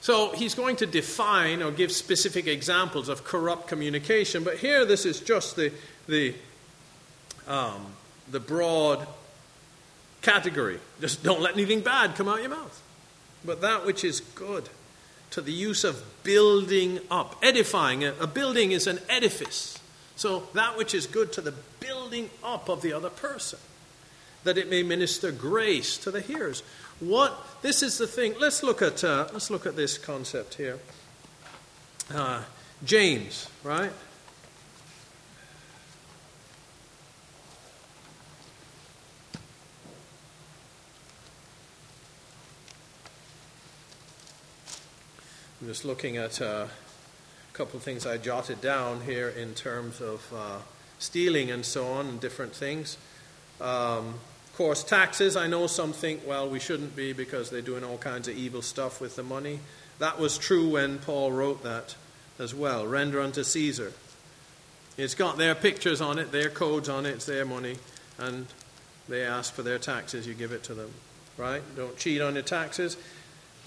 So he's going to define or give specific examples of corrupt communication, but here this is just the, the, um, the broad category. Just don't let anything bad come out your mouth, but that which is good to the use of building up, edifying. A, building is an edifice. So that which is good to the building up of the other person, that it may minister grace to the hearers. What this is the thing. Let's look at uh, let's look at this concept here. Uh, James, right? I'm just looking at uh, a couple of things I jotted down here in terms of uh, stealing and so on and different things. Um, of course, taxes, I know some think, well, we shouldn't be because they're doing all kinds of evil stuff with the money. That was true when Paul wrote that as well. Render unto Caesar. It's got their pictures on it, their codes on it, it's their money, and they ask for their taxes, you give it to them. Right? Don't cheat on your taxes.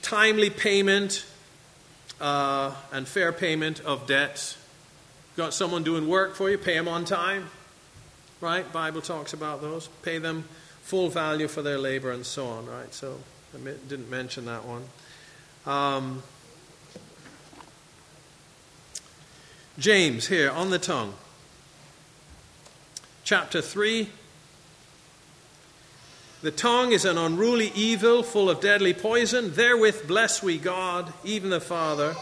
Timely payment uh, and fair payment of debts. Got someone doing work for you, pay them on time. Right? Bible talks about those. Pay them full value for their labor and so on. Right? So I didn't mention that one. Um, James, here on the tongue. Chapter 3. The tongue is an unruly evil full of deadly poison. Therewith bless we God, even the Father.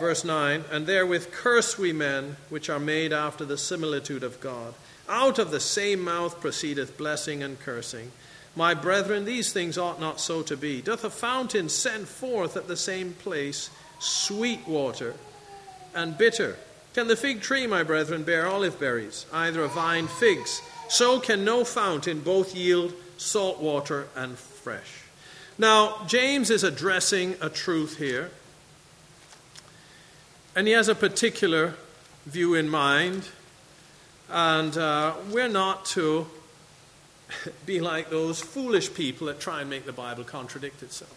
Verse 9. And therewith curse we men, which are made after the similitude of God. Out of the same mouth proceedeth blessing and cursing. My brethren, these things ought not so to be. Doth a fountain send forth at the same place sweet water and bitter? Can the fig tree, my brethren, bear olive berries, either a vine figs? So can no fountain both yield salt water and fresh. Now, James is addressing a truth here, and he has a particular view in mind, and uh, we're not to be like those foolish people that try and make the Bible contradict itself.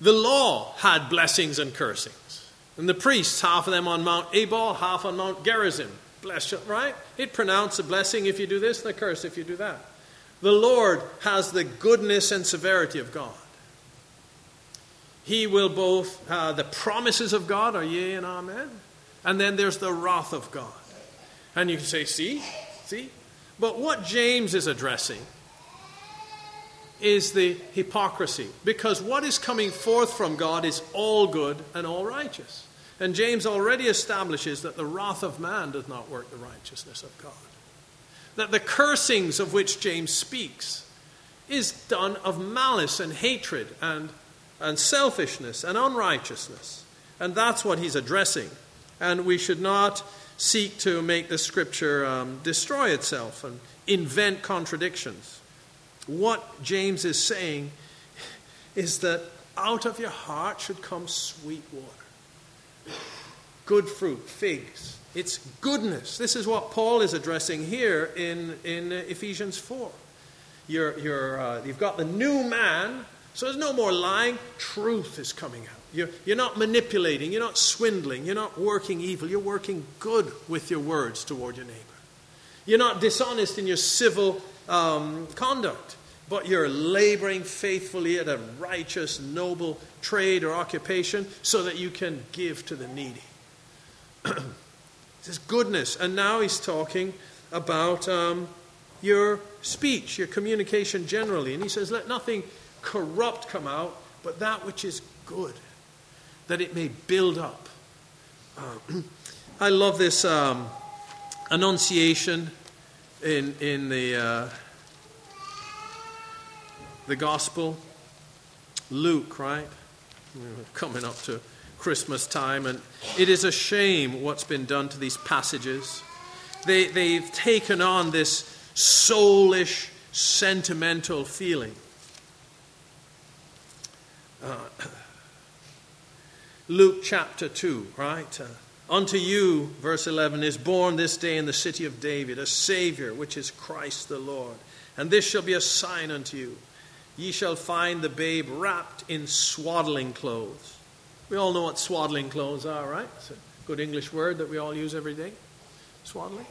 The law had blessings and cursings. And the priests, half of them on Mount Ebal, half on Mount Gerizim. Bless you, right? It pronounced a blessing if you do this and a curse if you do that. The Lord has the goodness and severity of God. He will both, uh, the promises of God are yea and amen. And then there's the wrath of God. And you can say, see, see, but what James is addressing is the hypocrisy, because what is coming forth from God is all good and all righteous. And James already establishes that the wrath of man does not work the righteousness of God. That the cursings of which James speaks is done of malice and hatred and, and selfishness and unrighteousness. And that's what he's addressing. And we should not seek to make the scripture um, destroy itself and invent contradictions. What James is saying is that out of your heart should come sweet water, good fruit, figs. It's goodness. This is what Paul is addressing here in, in Ephesians 4. You're, you're, uh, you've got the new man, so there's no more lying. Truth is coming out. You're, you're not manipulating, you're not swindling, you're not working evil, you're working good with your words toward your neighbor. You're not dishonest in your civil um, conduct, but you're laboring faithfully at a righteous, noble trade or occupation so that you can give to the needy. this is goodness. And now he's talking about um, your speech, your communication generally. And he says, Let nothing corrupt come out, but that which is good that it may build up. I love this um, annunciation in, in the, uh, the gospel. Luke, right? coming up to Christmas time, and it is a shame what's been done to these passages. They, they've taken on this soulish, sentimental feeling. Uh, Luke chapter 2, right? Uh, Unto you, verse 11, is born this day in the city of David a Savior, which is Christ the Lord. And this shall be a sign unto you. Ye shall find the babe wrapped in swaddling clothes. We all know what swaddling clothes are, right? It's a good English word that we all use every day. Swaddling.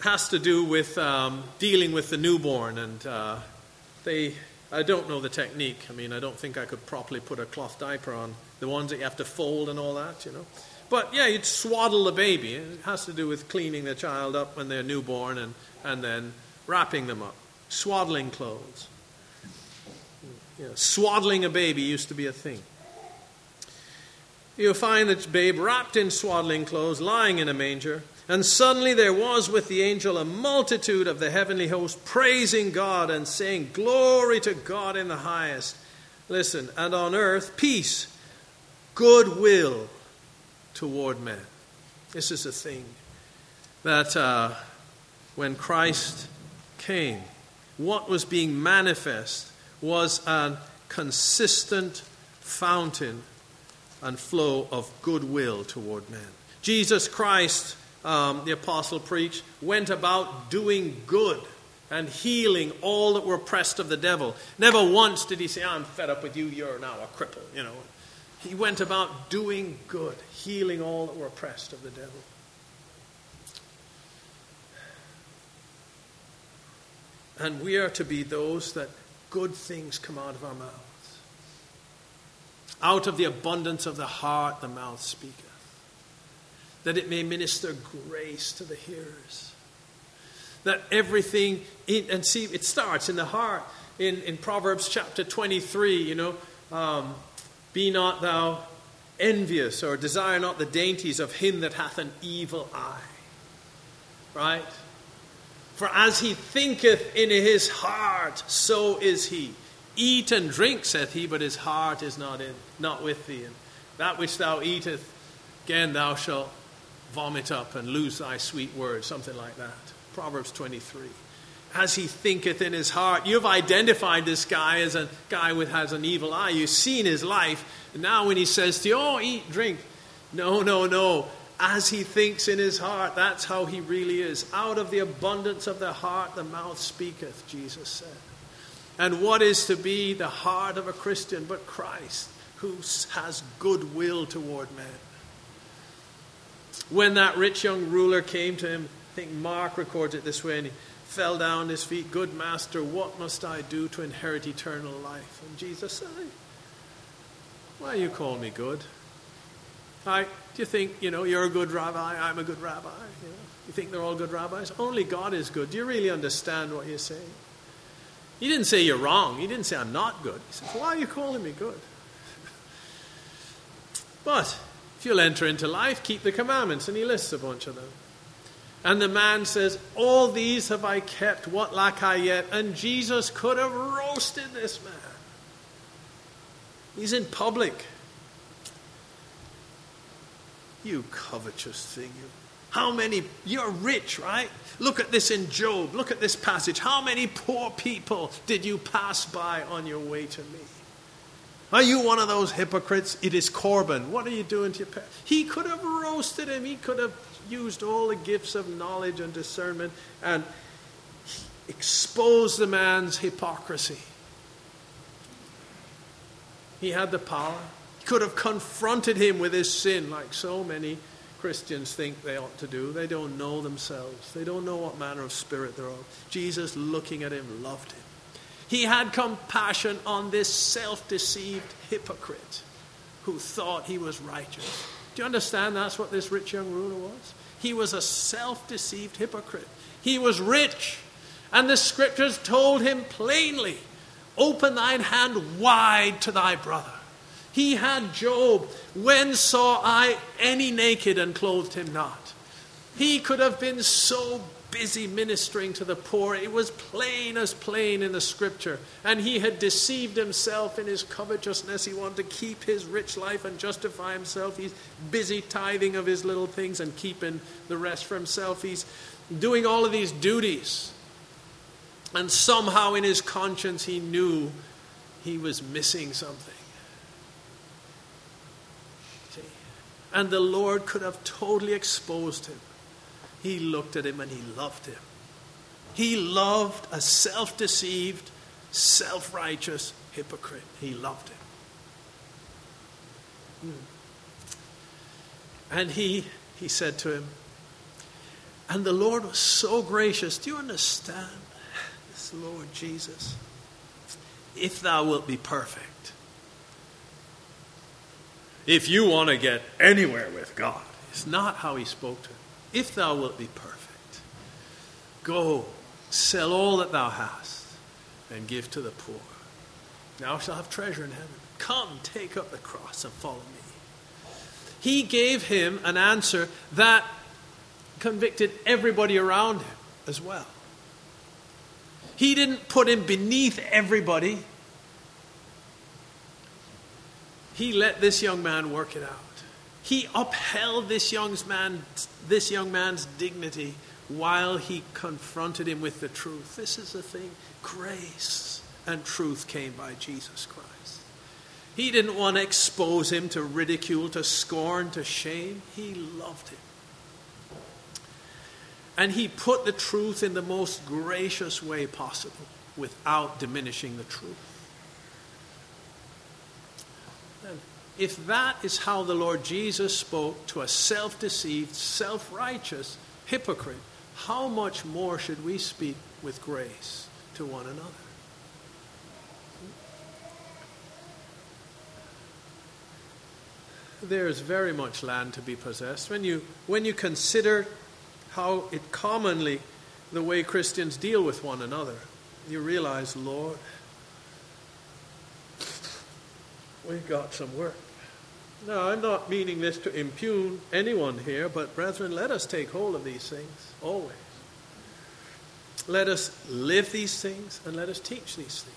Has to do with um, dealing with the newborn, and uh, they I don't know the technique. I mean, I don't think I could properly put a cloth diaper on the ones that you have to fold and all that, you know. But yeah, you'd swaddle the baby. It has to do with cleaning the child up when they're newborn and, and then wrapping them up. Swaddling clothes. You know, swaddling a baby used to be a thing. You'll find the babe wrapped in swaddling clothes, lying in a manger. And suddenly there was with the angel a multitude of the heavenly host praising God and saying, Glory to God in the highest, Listen, and on earth, peace, goodwill toward men. This is a thing that uh, when Christ came, what was being manifest was a consistent fountain and flow of goodwill toward men. Jesus Christ, um, the apostle preached, went about doing good and healing all that were oppressed of the devil. Never once did he say, I'm fed up with you, you're now a cripple, you know. He went about doing good, healing all that were oppressed of the devil. And we are to be those that good things come out of our mouths. Out of the abundance of the heart, the mouth speaketh. That it may minister grace to the hearers. That everything, in, and see, it starts in the heart. In, in Proverbs chapter 23, you know, um, be not thou envious or desire not the dainties of him that hath an evil eye. Right? For as he thinketh in his heart, so is he. Eat and drink, saith he, but his heart is not in, not with thee. And that which thou eatest, again thou shalt vomit up and lose thy sweet words, something like that. Proverbs 23. As he thinketh in his heart, you've identified this guy as a guy who has an evil eye. You've seen his life. And now when he says to you, oh, eat, drink, no, no, no as he thinks in his heart. That's how he really is. Out of the abundance of the heart, the mouth speaketh, Jesus said. And what is to be the heart of a Christian but Christ, who has goodwill toward men? When that rich young ruler came to him, I think Mark records it this way, and he fell down at his feet, Good master, what must I do to inherit eternal life? And Jesus said, Why you call me good? I, you think, you know, you're a good rabbi, I'm a good rabbi? You, know? you think they're all good rabbis? Only God is good. Do you really understand what you're saying? He didn't say you're wrong. He didn't say I'm not good. He says, why are you calling me good? but if you'll enter into life, keep the commandments. And he lists a bunch of them. And the man says, All these have I kept, what lack I yet? And Jesus could have roasted this man. He's in public. You covetous thing. How many, you're rich, right? Look at this in Job. Look at this passage. How many poor people did you pass by on your way to me? Are you one of those hypocrites? It is Corban. What are you doing to your parents? He could have roasted him. He could have used all the gifts of knowledge and discernment and exposed the man's hypocrisy. He had the power could have confronted him with his sin like so many Christians think they ought to do. They don't know themselves, they don't know what manner of spirit they're of. Jesus, looking at him, loved him. He had compassion on this self deceived hypocrite who thought he was righteous. Do you understand that's what this rich young ruler was? He was a self deceived hypocrite. He was rich, and the scriptures told him plainly open thine hand wide to thy brother. He had Job. When saw I any naked and clothed him not? He could have been so busy ministering to the poor. It was plain as plain in the scripture. And he had deceived himself in his covetousness. He wanted to keep his rich life and justify himself. He's busy tithing of his little things and keeping the rest for himself. He's doing all of these duties. And somehow in his conscience, he knew he was missing something. And the Lord could have totally exposed him. He looked at him and he loved him. He loved a self deceived, self righteous hypocrite. He loved him. Hmm. And he, he said to him, and the Lord was so gracious. Do you understand? This Lord Jesus, if thou wilt be perfect, if you want to get anywhere with God. It's not how he spoke to him. If thou wilt be perfect, go, sell all that thou hast, and give to the poor. Thou shalt have treasure in heaven. Come, take up the cross and follow me. He gave him an answer that convicted everybody around him as well. He didn't put him beneath everybody. He let this young man work it out. He upheld this young, man, this young man's dignity while he confronted him with the truth. This is the thing grace and truth came by Jesus Christ. He didn't want to expose him to ridicule, to scorn, to shame. He loved him. And he put the truth in the most gracious way possible without diminishing the truth. And if that is how the Lord Jesus spoke to a self deceived, self righteous hypocrite, how much more should we speak with grace to one another? There is very much land to be possessed. When you, when you consider how it commonly, the way Christians deal with one another, you realize, Lord, we've got some work. Now, I'm not meaning this to impugn anyone here, but brethren, let us take hold of these things always. Let us live these things and let us teach these things.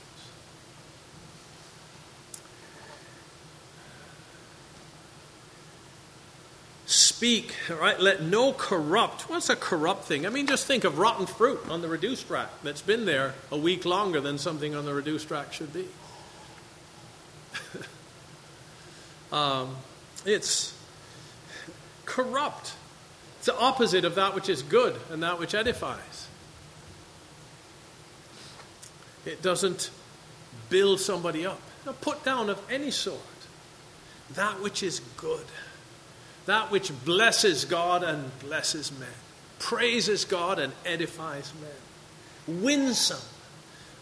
Speak, right? Let no corrupt. What's a corrupt thing? I mean, just think of rotten fruit on the reduced rack that's been there a week longer than something on the reduced rack should be. um, it's corrupt. It's the opposite of that which is good and that which edifies. It doesn't build somebody up. Now, put down of any sort that which is good that which blesses God and blesses men, praises God and edifies men, winsome.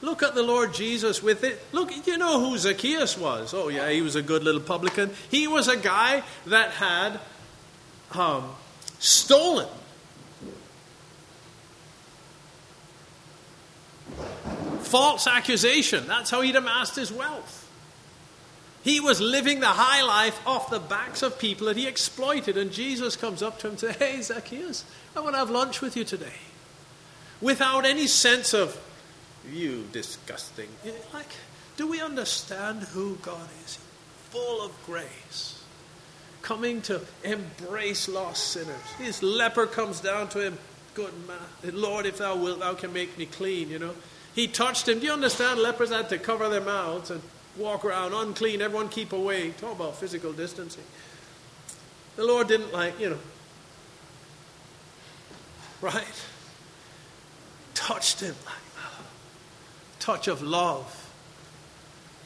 Look at the Lord Jesus with it. Look, you know who Zacchaeus was. Oh, yeah, he was a good little publican. He was a guy that had um, stolen. False accusation. That's how he'd amassed his wealth. He was living the high life off the backs of people that he exploited. And Jesus comes up to him and says, Hey, Zacchaeus, I want to have lunch with you today. Without any sense of, you disgusting. Like, do we understand who God is? Full of grace. Coming to embrace lost sinners. This leper comes down to him, good man. Lord, if thou wilt, thou can make me clean, you know. He touched him. Do you understand? Lepers had to cover their mouths and walk around unclean, everyone keep away. Talk about physical distancing. The Lord didn't like, you know, right? Touched him like touch of love,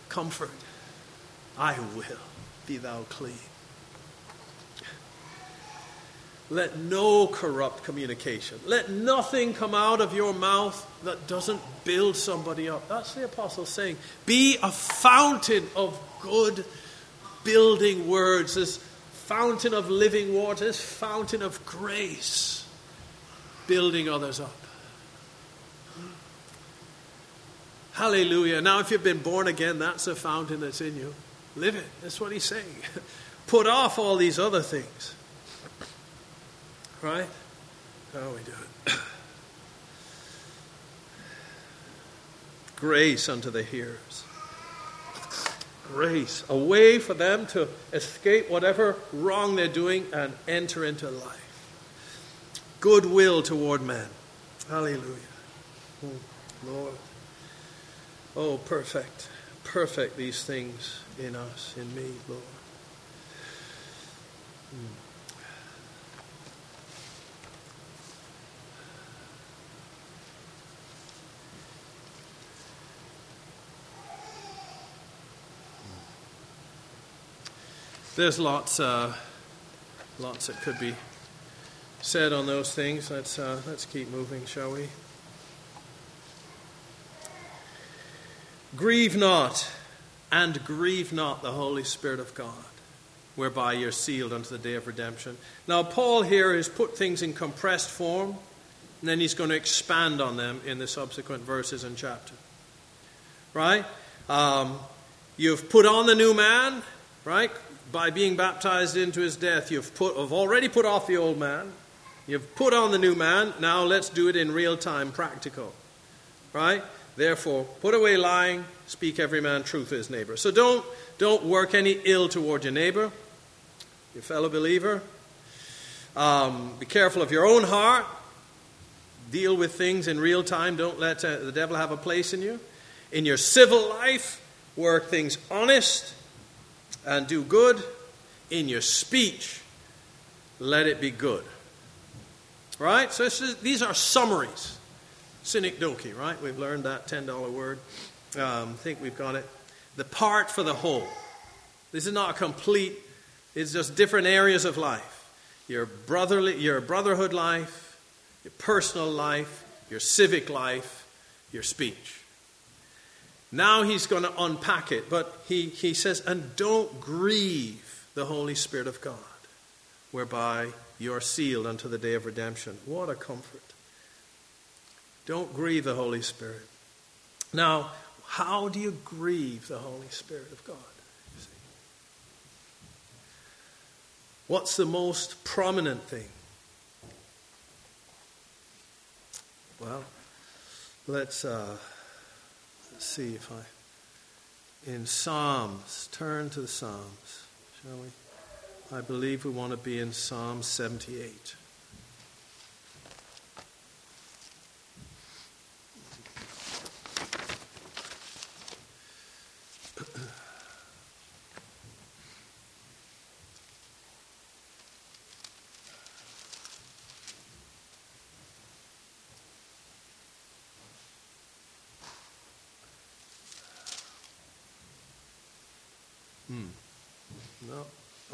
comfort. I will be thou clean. Let no corrupt communication, let nothing come out of your mouth that doesn't build somebody up. That's the apostle saying. Be a fountain of good building words, this fountain of living water, this fountain of grace, building others up. Hallelujah. Now, if you've been born again, that's a fountain that's in you. Live it. That's what he's saying. Put off all these other things. Right? How we do it? Grace unto the hearers. Grace. A way for them to escape whatever wrong they're doing and enter into life. Goodwill toward men. Hallelujah. Oh, Lord. Oh, perfect. Perfect these things in us, in me, Lord. Mm. There's lots, uh, lots that could be said on those things. Let's, uh, let's keep moving, shall we? Grieve not, and grieve not the Holy Spirit of God, whereby you're sealed unto the day of redemption. Now, Paul here has put things in compressed form, and then he's going to expand on them in the subsequent verses and chapter. Right? Um, you've put on the new man, right? by being baptized into his death, you've, put, have already put off the old man. You've put on the new man. Now let's do it in real time, practical. Right? Therefore, put away lying, speak every man truth to his neighbor. So don't, don't work any ill toward your neighbor, your fellow believer. Um, be careful of your own heart. Deal with things in real time. Don't let uh, the devil have a place in you. In your civil life, work things honest and do good. In your speech, let it be good. Right? So is, these are summaries. Synecdoche, right? We've learned that $10 word. Um, I think we've got it. The part for the whole. This is not a complete, it's just different areas of life. Your brotherly, your brotherhood life, your personal life, your civic life, your speech. Now he's going to unpack it, but he, he says, and don't grieve the Holy Spirit of God, whereby you are sealed unto the day of redemption. What a comfort. Don't grieve the Holy Spirit. Now, how do you grieve the Holy Spirit of God? What's the most prominent thing? Well, let's, uh, let's see if I. In Psalms, turn to the Psalms, shall we? I believe we want to be in Psalm 78.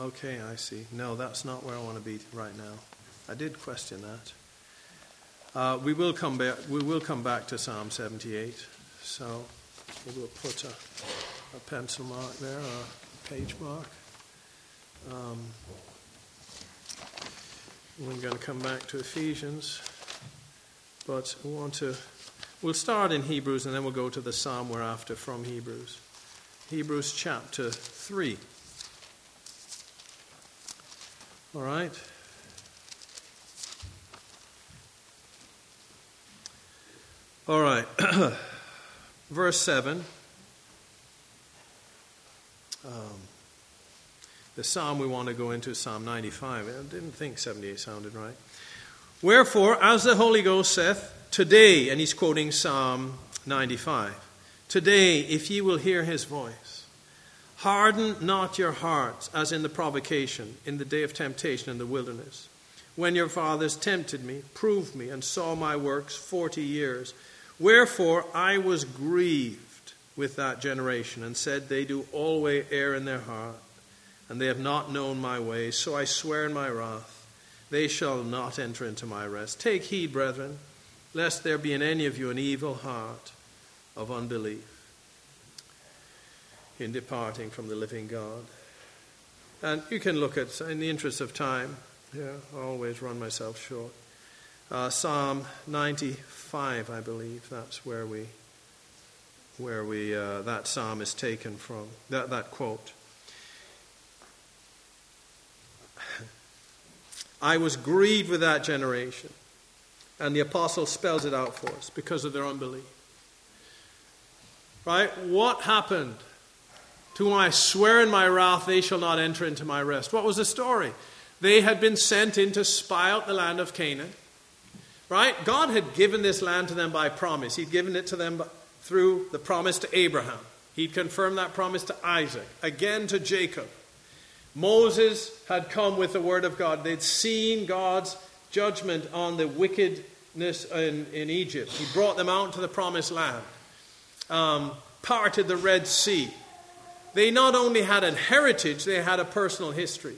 Okay, I see. No, that's not where I want to be right now. I did question that. Uh, we will come back. We will come back to Psalm 78. So we will put a, a pencil mark there, a page mark. Um, we're going to come back to Ephesians, but we want to. We'll start in Hebrews and then we'll go to the psalm we're after from Hebrews. Hebrews chapter 3. All right? All right. Verse 7. Um, the psalm we want to go into is Psalm 95. I didn't think 78 sounded right. Wherefore, as the Holy Ghost saith, today, and he's quoting Psalm 95, today, if ye will hear his voice, Harden not your hearts as in the provocation, in the day of temptation in the wilderness. When your fathers tempted me, proved me, and saw my works forty years. Wherefore I was grieved with that generation, and said, They do always err in their heart, and they have not known my ways. So I swear in my wrath, they shall not enter into my rest. Take heed, brethren, lest there be in any of you an evil heart of unbelief in departing from the living God. And you can look at, in the interest of time, yeah, I always run myself short. Uh, Psalm 95, I believe, that's where we, where we, uh, that psalm is taken from, that, that quote. I was grieved with that generation. And the apostle spells it out for us because of their unbelief. Right? What happened to whom I swear in my wrath, they shall not enter into my rest. What was the story? They had been sent in to spy out the land of Canaan. Right? God had given this land to them by promise. He'd given it to them through the promise to Abraham. He'd confirmed that promise to Isaac, again to Jacob. Moses had come with the word of God. They'd seen God's judgment on the wickedness in, in Egypt. He brought them out to the promised land, um, parted the Red Sea. They not only had a heritage, they had a personal history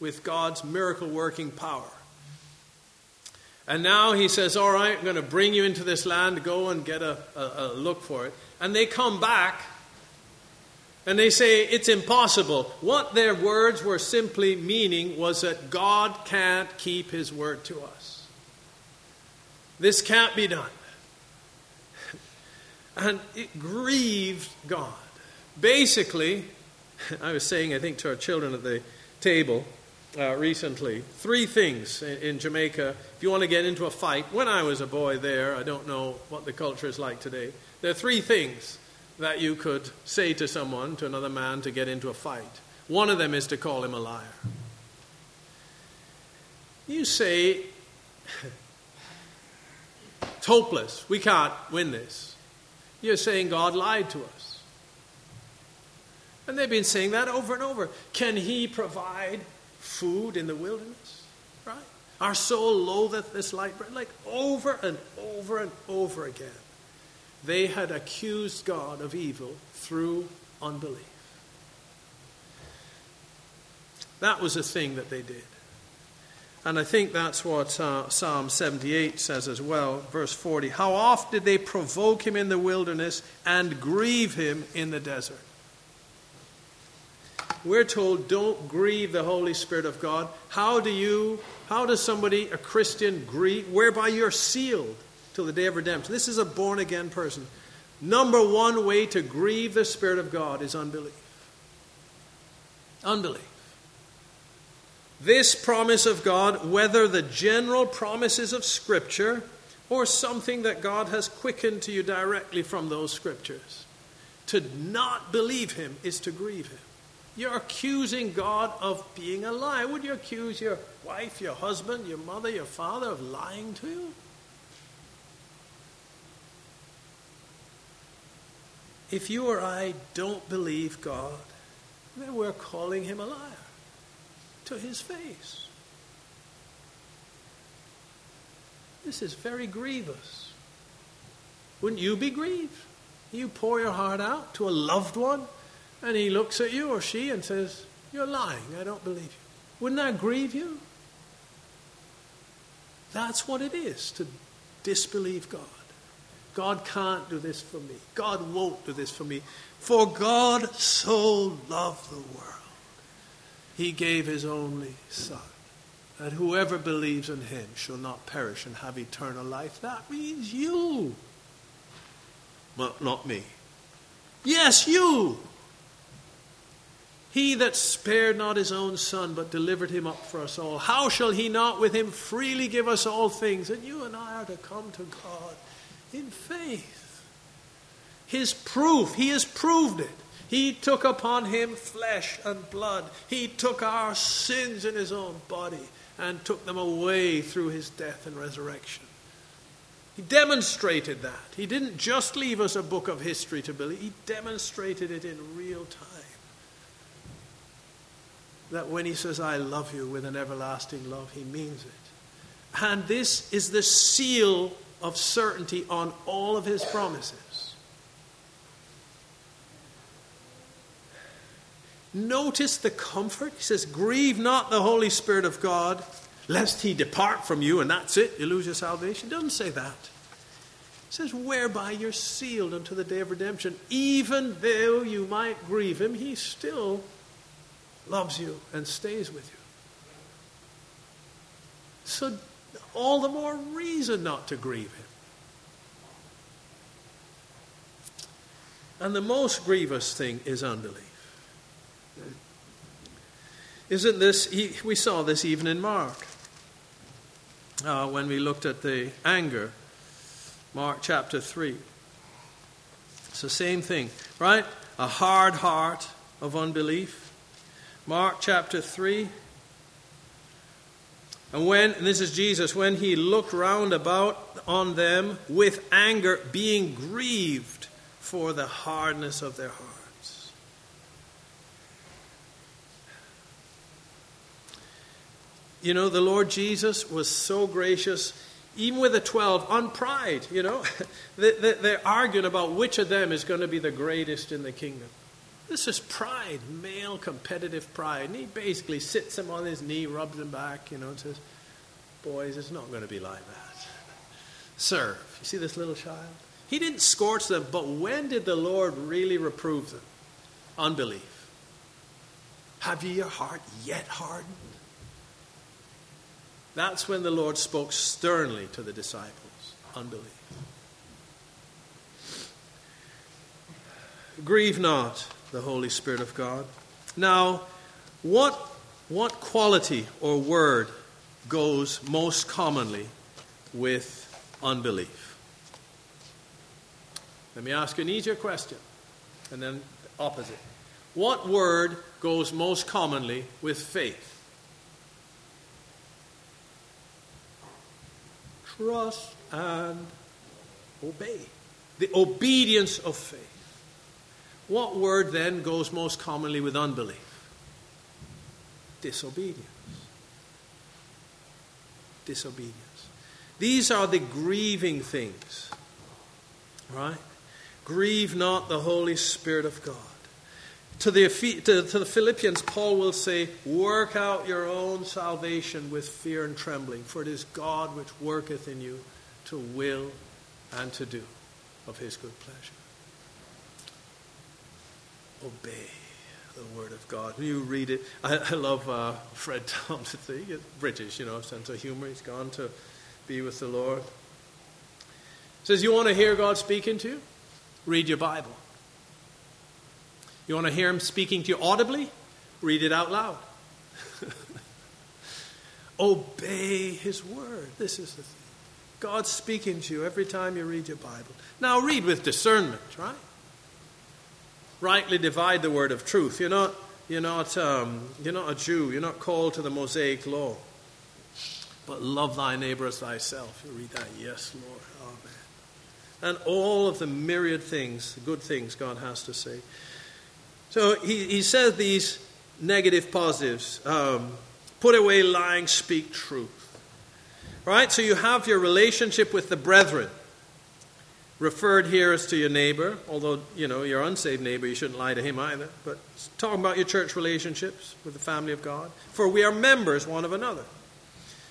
with God's miracle working power. And now he says, All right, I'm going to bring you into this land, go and get a, a, a look for it. And they come back and they say, It's impossible. What their words were simply meaning was that God can't keep his word to us. This can't be done. And it grieved God. Basically, I was saying, I think, to our children at the table, uh, recently. Three things in, in, Jamaica. If you want to get into a fight, when I was a boy there, I don't know what the culture is like today. There are three things that you could say to someone, to another man, to get into a fight. One of them is to call him a liar. You say, it's hopeless. We can't win this. You're saying God lied to us. And they've been saying that over and over. Can He provide food in the wilderness? Right? Our soul loatheth this light bread. Like over and over and over again. They had accused God of evil through unbelief. That was a thing that they did. And I think that's what uh, Psalm 78 says as well, verse 40. How oft did they provoke him in the wilderness and grieve him in the desert? We're told don't grieve the Holy Spirit of God. How do you, how does somebody, a Christian, grieve? Whereby you're sealed till the day of redemption. This is a born again person. Number one way to grieve the Spirit of God is unbelief. Unbelief. This promise of God, whether the general promises of Scripture or something that God has quickened to you directly from those Scriptures, to not believe Him is to grieve Him. You're accusing God of being a liar. Would you accuse your wife, your husband, your mother, your father of lying to you? If you or I don't believe God, then we're calling him a liar to his face. This is very grievous. Wouldn't you be grieved? You pour your heart out to a loved one, and he looks at you or she and says, You're lying. I don't believe you. Wouldn't that grieve you? That's what it is to disbelieve God. God can't do this for me. God won't do this for me. For God so loved the world he gave his only Son, that whoever believes in him shall not perish and have eternal life. That means you. Well, not me. Yes, you. He that spared not his own Son, but delivered him up for us all, how shall he not with him freely give us all things? And you and I are to come to God in faith. His proof, he has proved it. He took upon him flesh and blood. He took our sins in his own body and took them away through his death and resurrection. He demonstrated that. He didn't just leave us a book of history to believe, he demonstrated it in real time. That when he says, I love you with an everlasting love, he means it. And this is the seal of certainty on all of his promises. Notice the comfort. He says, Grieve not the Holy Spirit of God, lest he depart from you, and that's it, you lose your salvation. He doesn't say that. He says, Whereby you're sealed unto the day of redemption. Even though you might grieve him, he still loves you and stays with you. So, all the more reason not to grieve him. And the most grievous thing is unbelief. Isn't this, we saw this even in Mark uh, when we looked at the anger. Mark chapter 3. It's the same thing, right? A hard heart of unbelief. Mark chapter 3. And when, and this is Jesus, when he looked round about on them with anger, being grieved for the hardness of their hearts. You know, the Lord Jesus was so gracious, even with the 12, on pride, you know. They're arguing about which of them is going to be the greatest in the kingdom. This is pride, male competitive pride. And he basically sits him on his knee, rubs him back, you know, and says, Boys, it's not going to be like that. Serve. You see this little child? He didn't scorch them, but when did the Lord really reprove them? Unbelief. Have you your heart yet hardened? That's when the Lord spoke sternly to the disciples unbelief. Grieve not the Holy Spirit of God. Now, what What quality or word goes most commonly with unbelief? Let me ask you an easier question, and then the opposite. What word goes most commonly with faith? Trust and obey. The obedience of faith. What word then goes most commonly with unbelief? Disobedience. Disobedience. These are the grieving things, right? Grieve not the Holy Spirit of God. To the, to, to the Philippians, Paul will say, Work out your own salvation with fear and trembling, for it is God which worketh in you to will and to do of his good pleasure. Obey the word of God. When you read it, I, I love uh, Fred Thompson. He's British, you know, sense of humor. He's gone to be with the Lord. Says, You want to hear God speaking to you? Read your Bible. You want to hear Him speaking to you audibly? Read it out loud. Obey His word. This is the thing. God's speaking to you every time you read your Bible. Now, read with discernment, right? Rightly divide the word of truth. You're not, you're not, um, you're not a Jew. You're not called to the Mosaic law. But love thy neighbor as thyself. You read that, yes, Lord. Amen. And all of the myriad things, good things God has to say. So he, he says these negative positives um, put away lying, speak truth. Right? So you have your relationship with the brethren. Referred here as to your neighbor, although, you know, your unsaved neighbor, you shouldn't lie to him either. But talking about your church relationships with the family of God. For we are members one of another.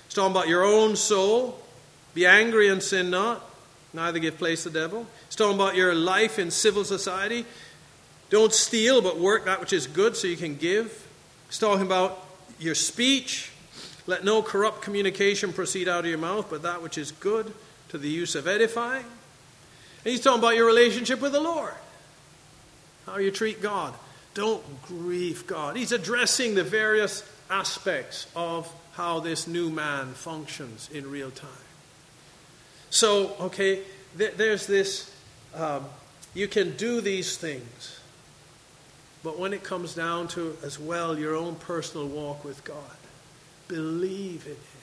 It's talking about your own soul. Be angry and sin not, neither give place to the devil. It's talking about your life in civil society. Don't steal, but work that which is good so you can give. It's talking about your speech. Let no corrupt communication proceed out of your mouth, but that which is good to the use of edifying. He's talking about your relationship with the Lord. How you treat God. Don't grieve God. He's addressing the various aspects of how this new man functions in real time. So, okay, th- there's this um, you can do these things, but when it comes down to as well your own personal walk with God, believe in Him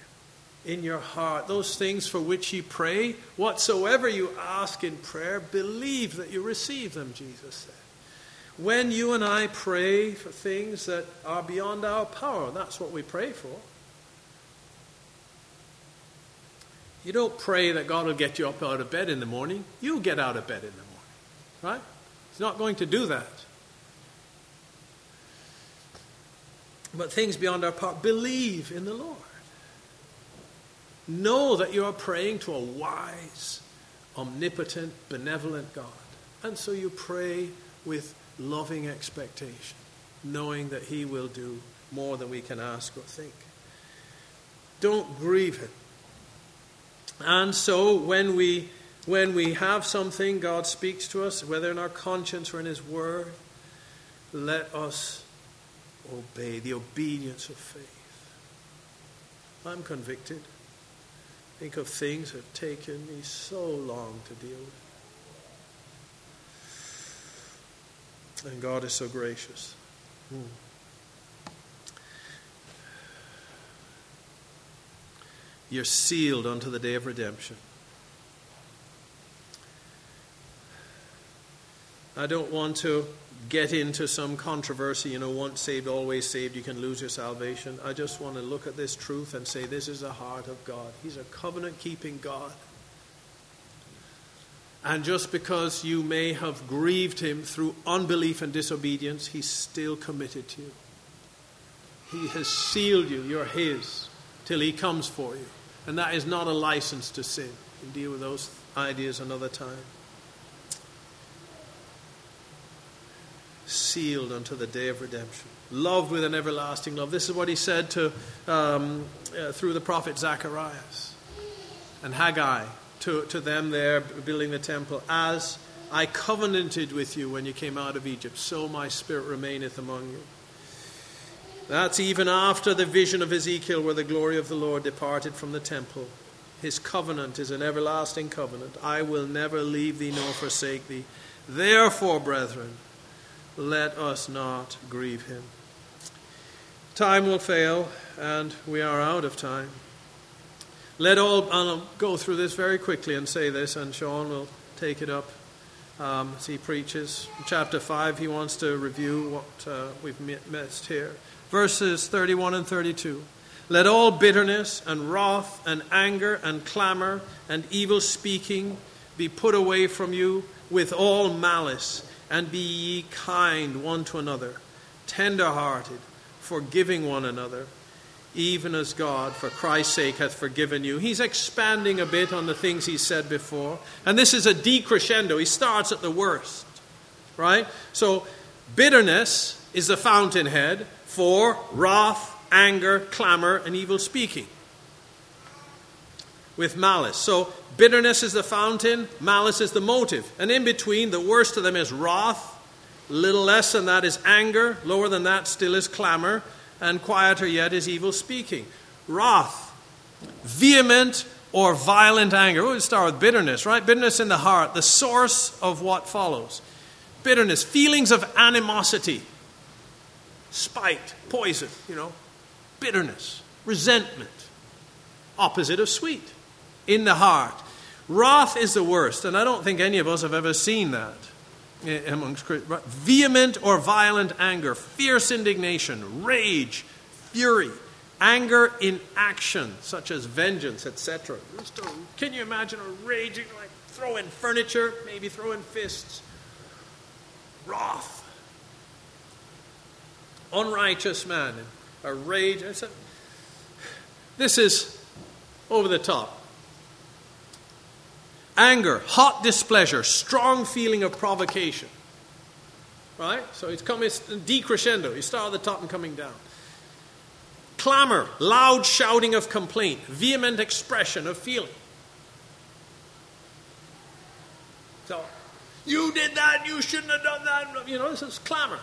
in your heart, those things for which you pray, whatsoever you ask in prayer, believe that you receive them, Jesus said. When you and I pray for things that are beyond our power, that's what we pray for. You don't pray that God will get you up out of bed in the morning. You get out of bed in the morning. Right? He's not going to do that. But things beyond our power, believe in the Lord. Know that you are praying to a wise, omnipotent, benevolent God. And so you pray with loving expectation, knowing that He will do more than we can ask or think. Don't grieve Him. And so when we when we have something God speaks to us, whether in our conscience or in His Word, let us obey the obedience of faith. I'm convicted. Think of things that have taken me so long to deal with. And God is so gracious. Hmm. You're sealed unto the day of redemption. I don't want to get into some controversy, you know, once saved, always saved, you can lose your salvation. I just want to look at this truth and say this is the heart of God. He's a covenant keeping God. And just because you may have grieved him through unbelief and disobedience, he's still committed to you. He has sealed you, you're his, till he comes for you. And that is not a license to sin. We can deal with those ideas another time. Sealed unto the day of redemption. Loved with an everlasting love. This is what he said to, um, uh, through the prophet Zacharias and Haggai to, to them there building the temple. As I covenanted with you when you came out of Egypt, so my spirit remaineth among you. That's even after the vision of Ezekiel where the glory of the Lord departed from the temple. His covenant is an everlasting covenant. I will never leave thee nor forsake thee. Therefore, brethren, let us not grieve him. Time will fail, and we are out of time. Let all, I'll go through this very quickly and say this, and Sean will take it up um, as he preaches. In chapter 5, he wants to review what uh, we've missed here. Verses 31 and 32. Let all bitterness and wrath and anger and clamor and evil speaking be put away from you with all malice, and be ye kind one to another, tender hearted, forgiving one another, even as God, for Christ's sake, hath forgiven you. He's expanding a bit on the things he said before. And this is a decrescendo. He starts at the worst, right? So, bitterness is the fountainhead for wrath, anger, clamor, and evil speaking with malice. So, bitterness is the fountain, malice is the motive. And in between, the worst of them is wrath, little less than that is anger, lower than that still is clamor, and quieter yet is evil speaking. Wrath, vehement or violent anger. We'll start with bitterness, right? Bitterness in the heart, the source of what follows. Bitterness, feelings of animosity, spite, poison, you know, bitterness, resentment, opposite of sweet in the heart. Wrath is the worst, and I don't think any of us have ever seen that amongst. Vehement or violent anger, fierce indignation, rage, fury, anger in action, such as vengeance, etc. Can you imagine a raging, like throwing furniture, maybe throwing fists? Wrath. Unrighteous man, a rage. This is over the top. Anger, hot displeasure, strong feeling of provocation. Right? So it's coming decrescendo. You start at the top and coming down. Clamor, loud shouting of complaint, vehement expression of feeling. So, you did that, you shouldn't have done that. You know, this is clamor.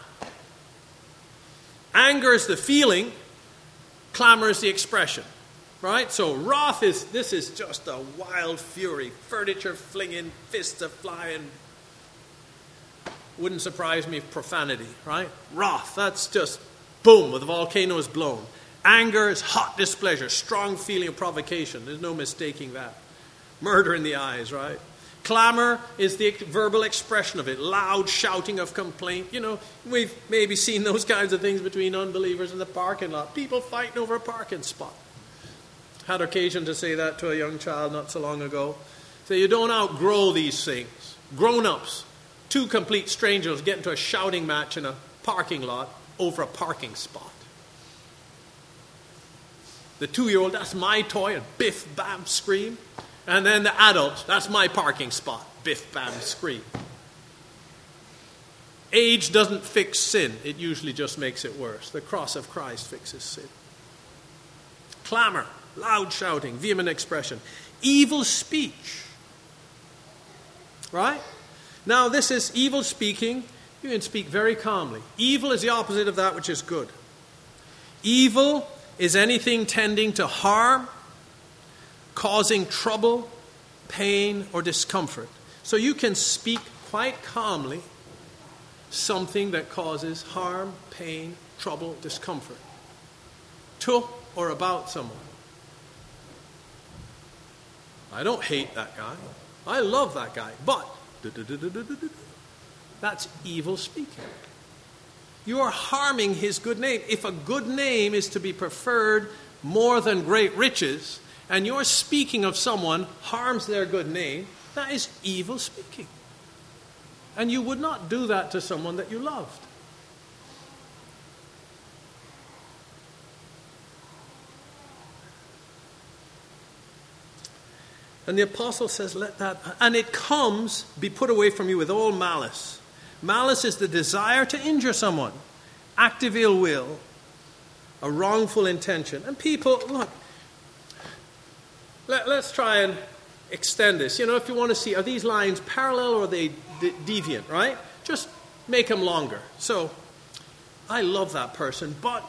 Anger is the feeling, clamor is the expression. Right? So wrath is this is just a wild fury, furniture flinging, fists a flying. Wouldn't surprise me if profanity, right? Wrath, that's just boom, the volcano is blown. Anger is hot displeasure, strong feeling of provocation. There's no mistaking that. Murder in the eyes, right? Clamor is the verbal expression of it, loud shouting of complaint. You know, we've maybe seen those kinds of things between unbelievers in the parking lot. People fighting over a parking spot. Had occasion to say that to a young child not so long ago. Say, you don't outgrow these things. Grown ups, two complete strangers get into a shouting match in a parking lot over a parking spot. The two year old, that's my toy, and biff, bam, scream. And then the adult, that's my parking spot, biff, bam, scream. Age doesn't fix sin, it usually just makes it worse. The cross of Christ fixes sin. Clamor loud shouting, vehement expression, evil speech. Right? Now, this is evil speaking. You can speak very calmly. Evil is the opposite of that which is good. Evil is anything tending to harm, causing trouble, pain, or discomfort. So you can speak quite calmly something that causes harm, pain, trouble, discomfort to or about someone. I don't hate that guy. I love that guy. But that's evil speaking. You are harming his good name. If a good name is to be preferred more than great riches, and your speaking of someone harms their good name, that is evil speaking. And you would not do that to someone that you loved. And the apostle says, Let that, and it comes, be put away from you with all malice. Malice is the desire to injure someone, active ill will, a wrongful intention. And people, look, let, us try and extend this. You know, if you want to see, are these lines parallel or are they de- deviant, right? Just make them longer. So, I love that person, but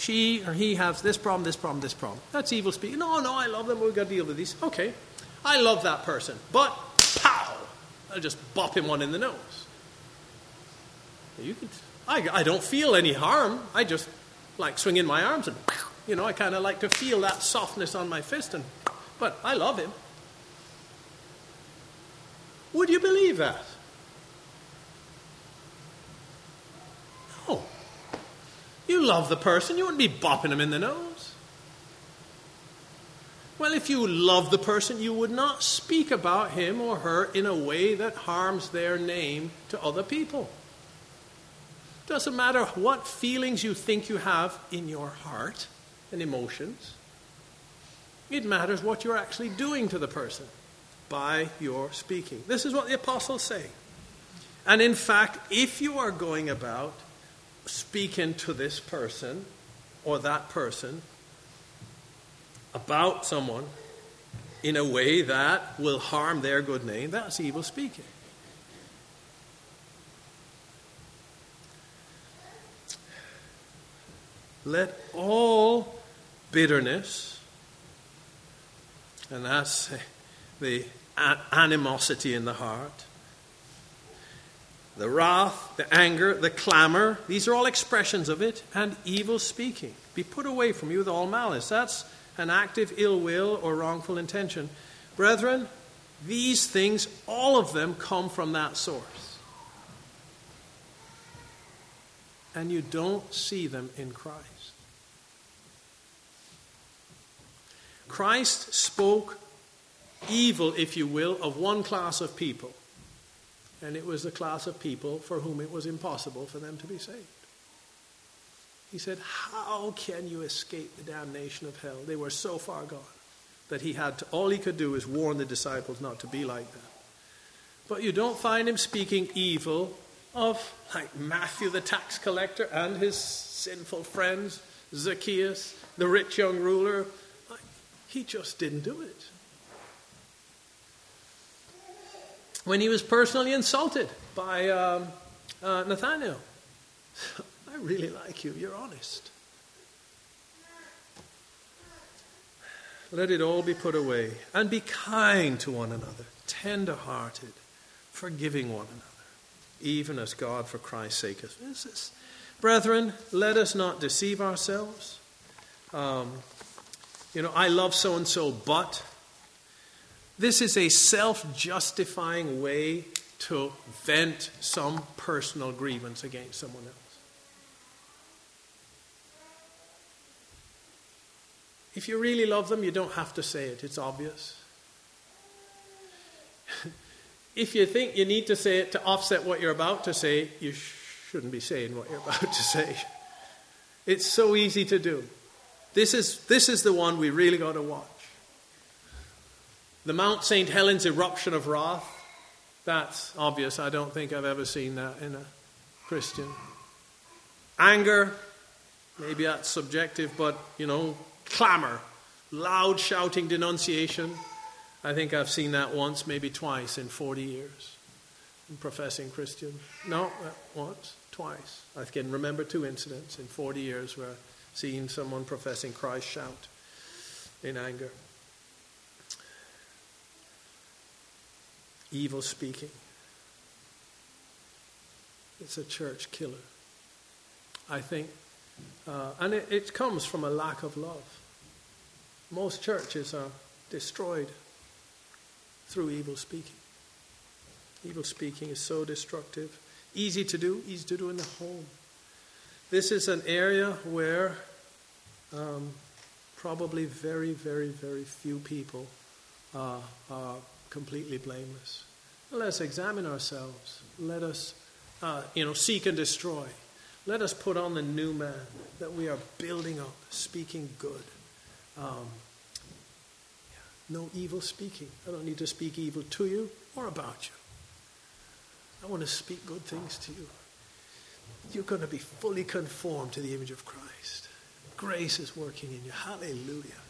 she or he has this problem, this problem, this problem. That's evil speaking. No, no, I love them. We've got to deal with these. Okay, I love that person, but pow, I'll just bop him one in the nose. You can, I, I don't feel any harm. I just like swinging my arms and, you know, I kind of like to feel that softness on my fist, and, but I love him. Would you believe that? No. You love the person, you wouldn't be bopping him in the nose. Well, if you love the person, you would not speak about him or her in a way that harms their name to other people. Doesn't matter what feelings you think you have in your heart and emotions, it matters what you're actually doing to the person by your speaking. This is what the apostles say. And in fact, if you are going about speaking to this person or that person about someone in a way that will harm their good name, that's evil speaking. Let all bitterness, and that's the animosity in the heart, the wrath, the anger, the clamor, these are all expressions of it, and evil speaking. Be put away from you with all malice. That's an active ill will or wrongful intention. Brethren, these things, all of them, come from that source. And you don't see them in Christ. Christ spoke evil, if you will, of one class of people. And it was the class of people for whom it was impossible for them to be saved. He said, How can you escape the damnation of hell? They were so far gone that he had to, all he could do is warn the disciples not to be like them. But you don't find him speaking evil of like Matthew the tax collector and his sinful friends, Zacchaeus, the rich young ruler. He just didn't do it. When he was personally insulted by um, uh, Nathaniel, I really like you, you're honest. Let it all be put away and be kind to one another, tender hearted, forgiving one another, even as God for Christ's sake is. Brethren, let us not deceive ourselves. Um, you know, I love so and so, but this is a self justifying way to vent some personal grievance against someone else. If you really love them, you don't have to say it, it's obvious. if you think you need to say it to offset what you're about to say, you shouldn't be saying what you're about to say. It's so easy to do. This is, this is the one we really got to watch. The Mount St. Helens eruption of wrath, that's obvious. I don't think I've ever seen that in a Christian. Anger, maybe that's subjective, but, you know, clamor, loud shouting denunciation. I think I've seen that once, maybe twice in 40 years. I'm professing Christian. No, uh, once, twice. I can remember two incidents in 40 years where I've seen someone professing Christ shout in anger. Evil speaking. It's a church killer. I think, uh, and it, it comes from a lack of love. Most churches are destroyed through evil speaking. Evil speaking is so destructive. Easy to do, easy to do in the home. This is an area where um, probably very, very, very few people uh, are completely blameless. Let's examine ourselves. Let us, uh, you know, seek and destroy. Let us put on the new man that we are building up, speaking good. Um, no evil speaking. I don't need to speak evil to you or about you. I want to speak good things to you you're going to be fully conformed to the image of Christ. Grace is working in you. Hallelujah.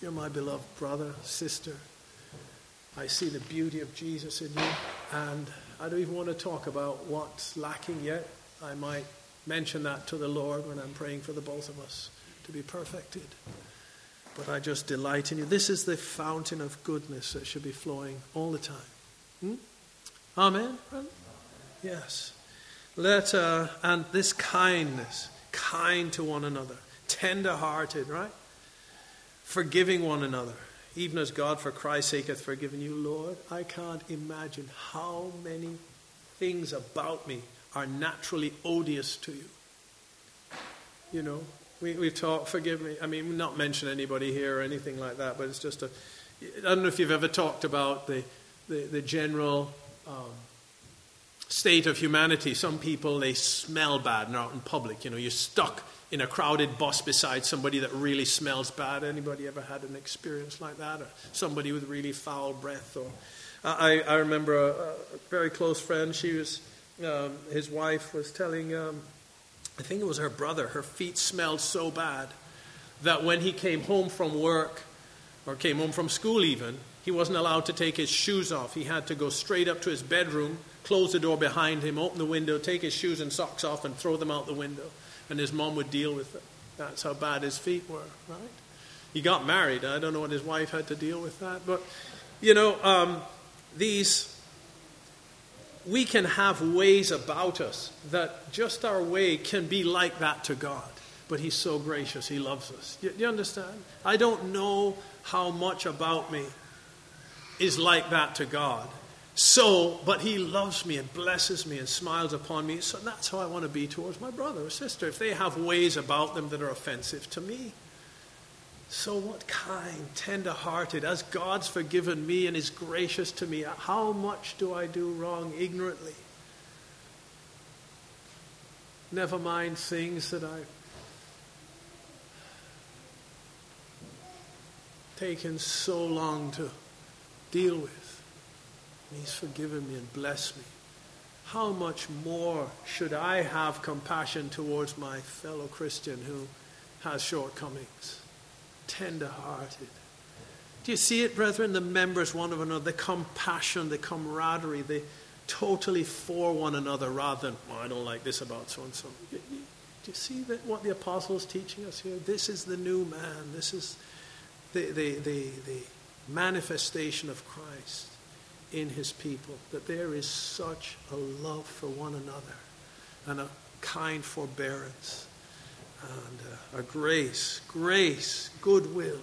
You're my beloved brother, sister. I see the beauty of Jesus in you. And I don't even want to talk about what's lacking yet. I might mention that to the Lord when I'm praying for the both of us. to be perfected. But I just delight in you. This is the fountain of goodness that should be flowing all the time. Hmm? Amen? Yes. Let uh, and this kindness, kind to one another, tender hearted, right? Forgiving one another, even as God for Christ's sake hath forgiven you, Lord. I can't imagine how many things about me are naturally odious to you. You know, we, we've forgive me, I mean, not mention anybody here or anything like that, but it's just a, I don't know if you've ever talked about the, the, the general um, state of humanity. Some people, they smell bad and are out in public. You know, you're stuck in a crowded bus beside somebody that really smells bad. Anybody ever had an experience like that? Or somebody with really foul breath? Or I, I remember a, a very close friend. She was, um, his wife was telling, um, I think it was her brother, her feet smelled so bad that when he came home from work or came home from school even, he wasn't allowed to take his shoes off. He had to go straight up to his bedroom, close the door behind him, open the window, take his shoes and socks off, and throw them out the window. And his mom would deal with it. That's how bad his feet were, right? He got married. I don't know what his wife had to deal with that. But, you know, um, these, we can have ways about us that just our way can be like that to God. But He's so gracious. He loves us. You, you understand? I don't know how much about me is like that to God. So, but He loves me and blesses me and smiles upon me. So that's how I want to be towards my brother or sister. If they have ways about them that are offensive to me, so what kind, tender hearted, as God's forgiven me and is gracious to me, how much do I do wrong ignorantly? Never mind things that I've taken so long to deal with. And He's forgiven me and blessed me. How much more should I have compassion towards my fellow Christian who has shortcomings? Tender hearted. Do you see it, brethren? The members one of another, the compassion, the camaraderie, the totally for one another rather than, well, I don't like this about so and so. Do you see that what the apostle is teaching us here? This is the new man. This is the, the, the, the manifestation of Christ in his people, that there is such a love for one another and a kind forbearance and uh, a grace, grace, goodwill.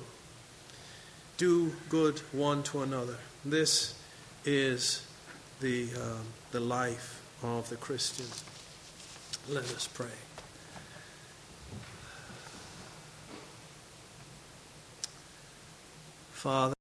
Do good one to another. This is the, um, the life of the Christian. Let us pray. Father,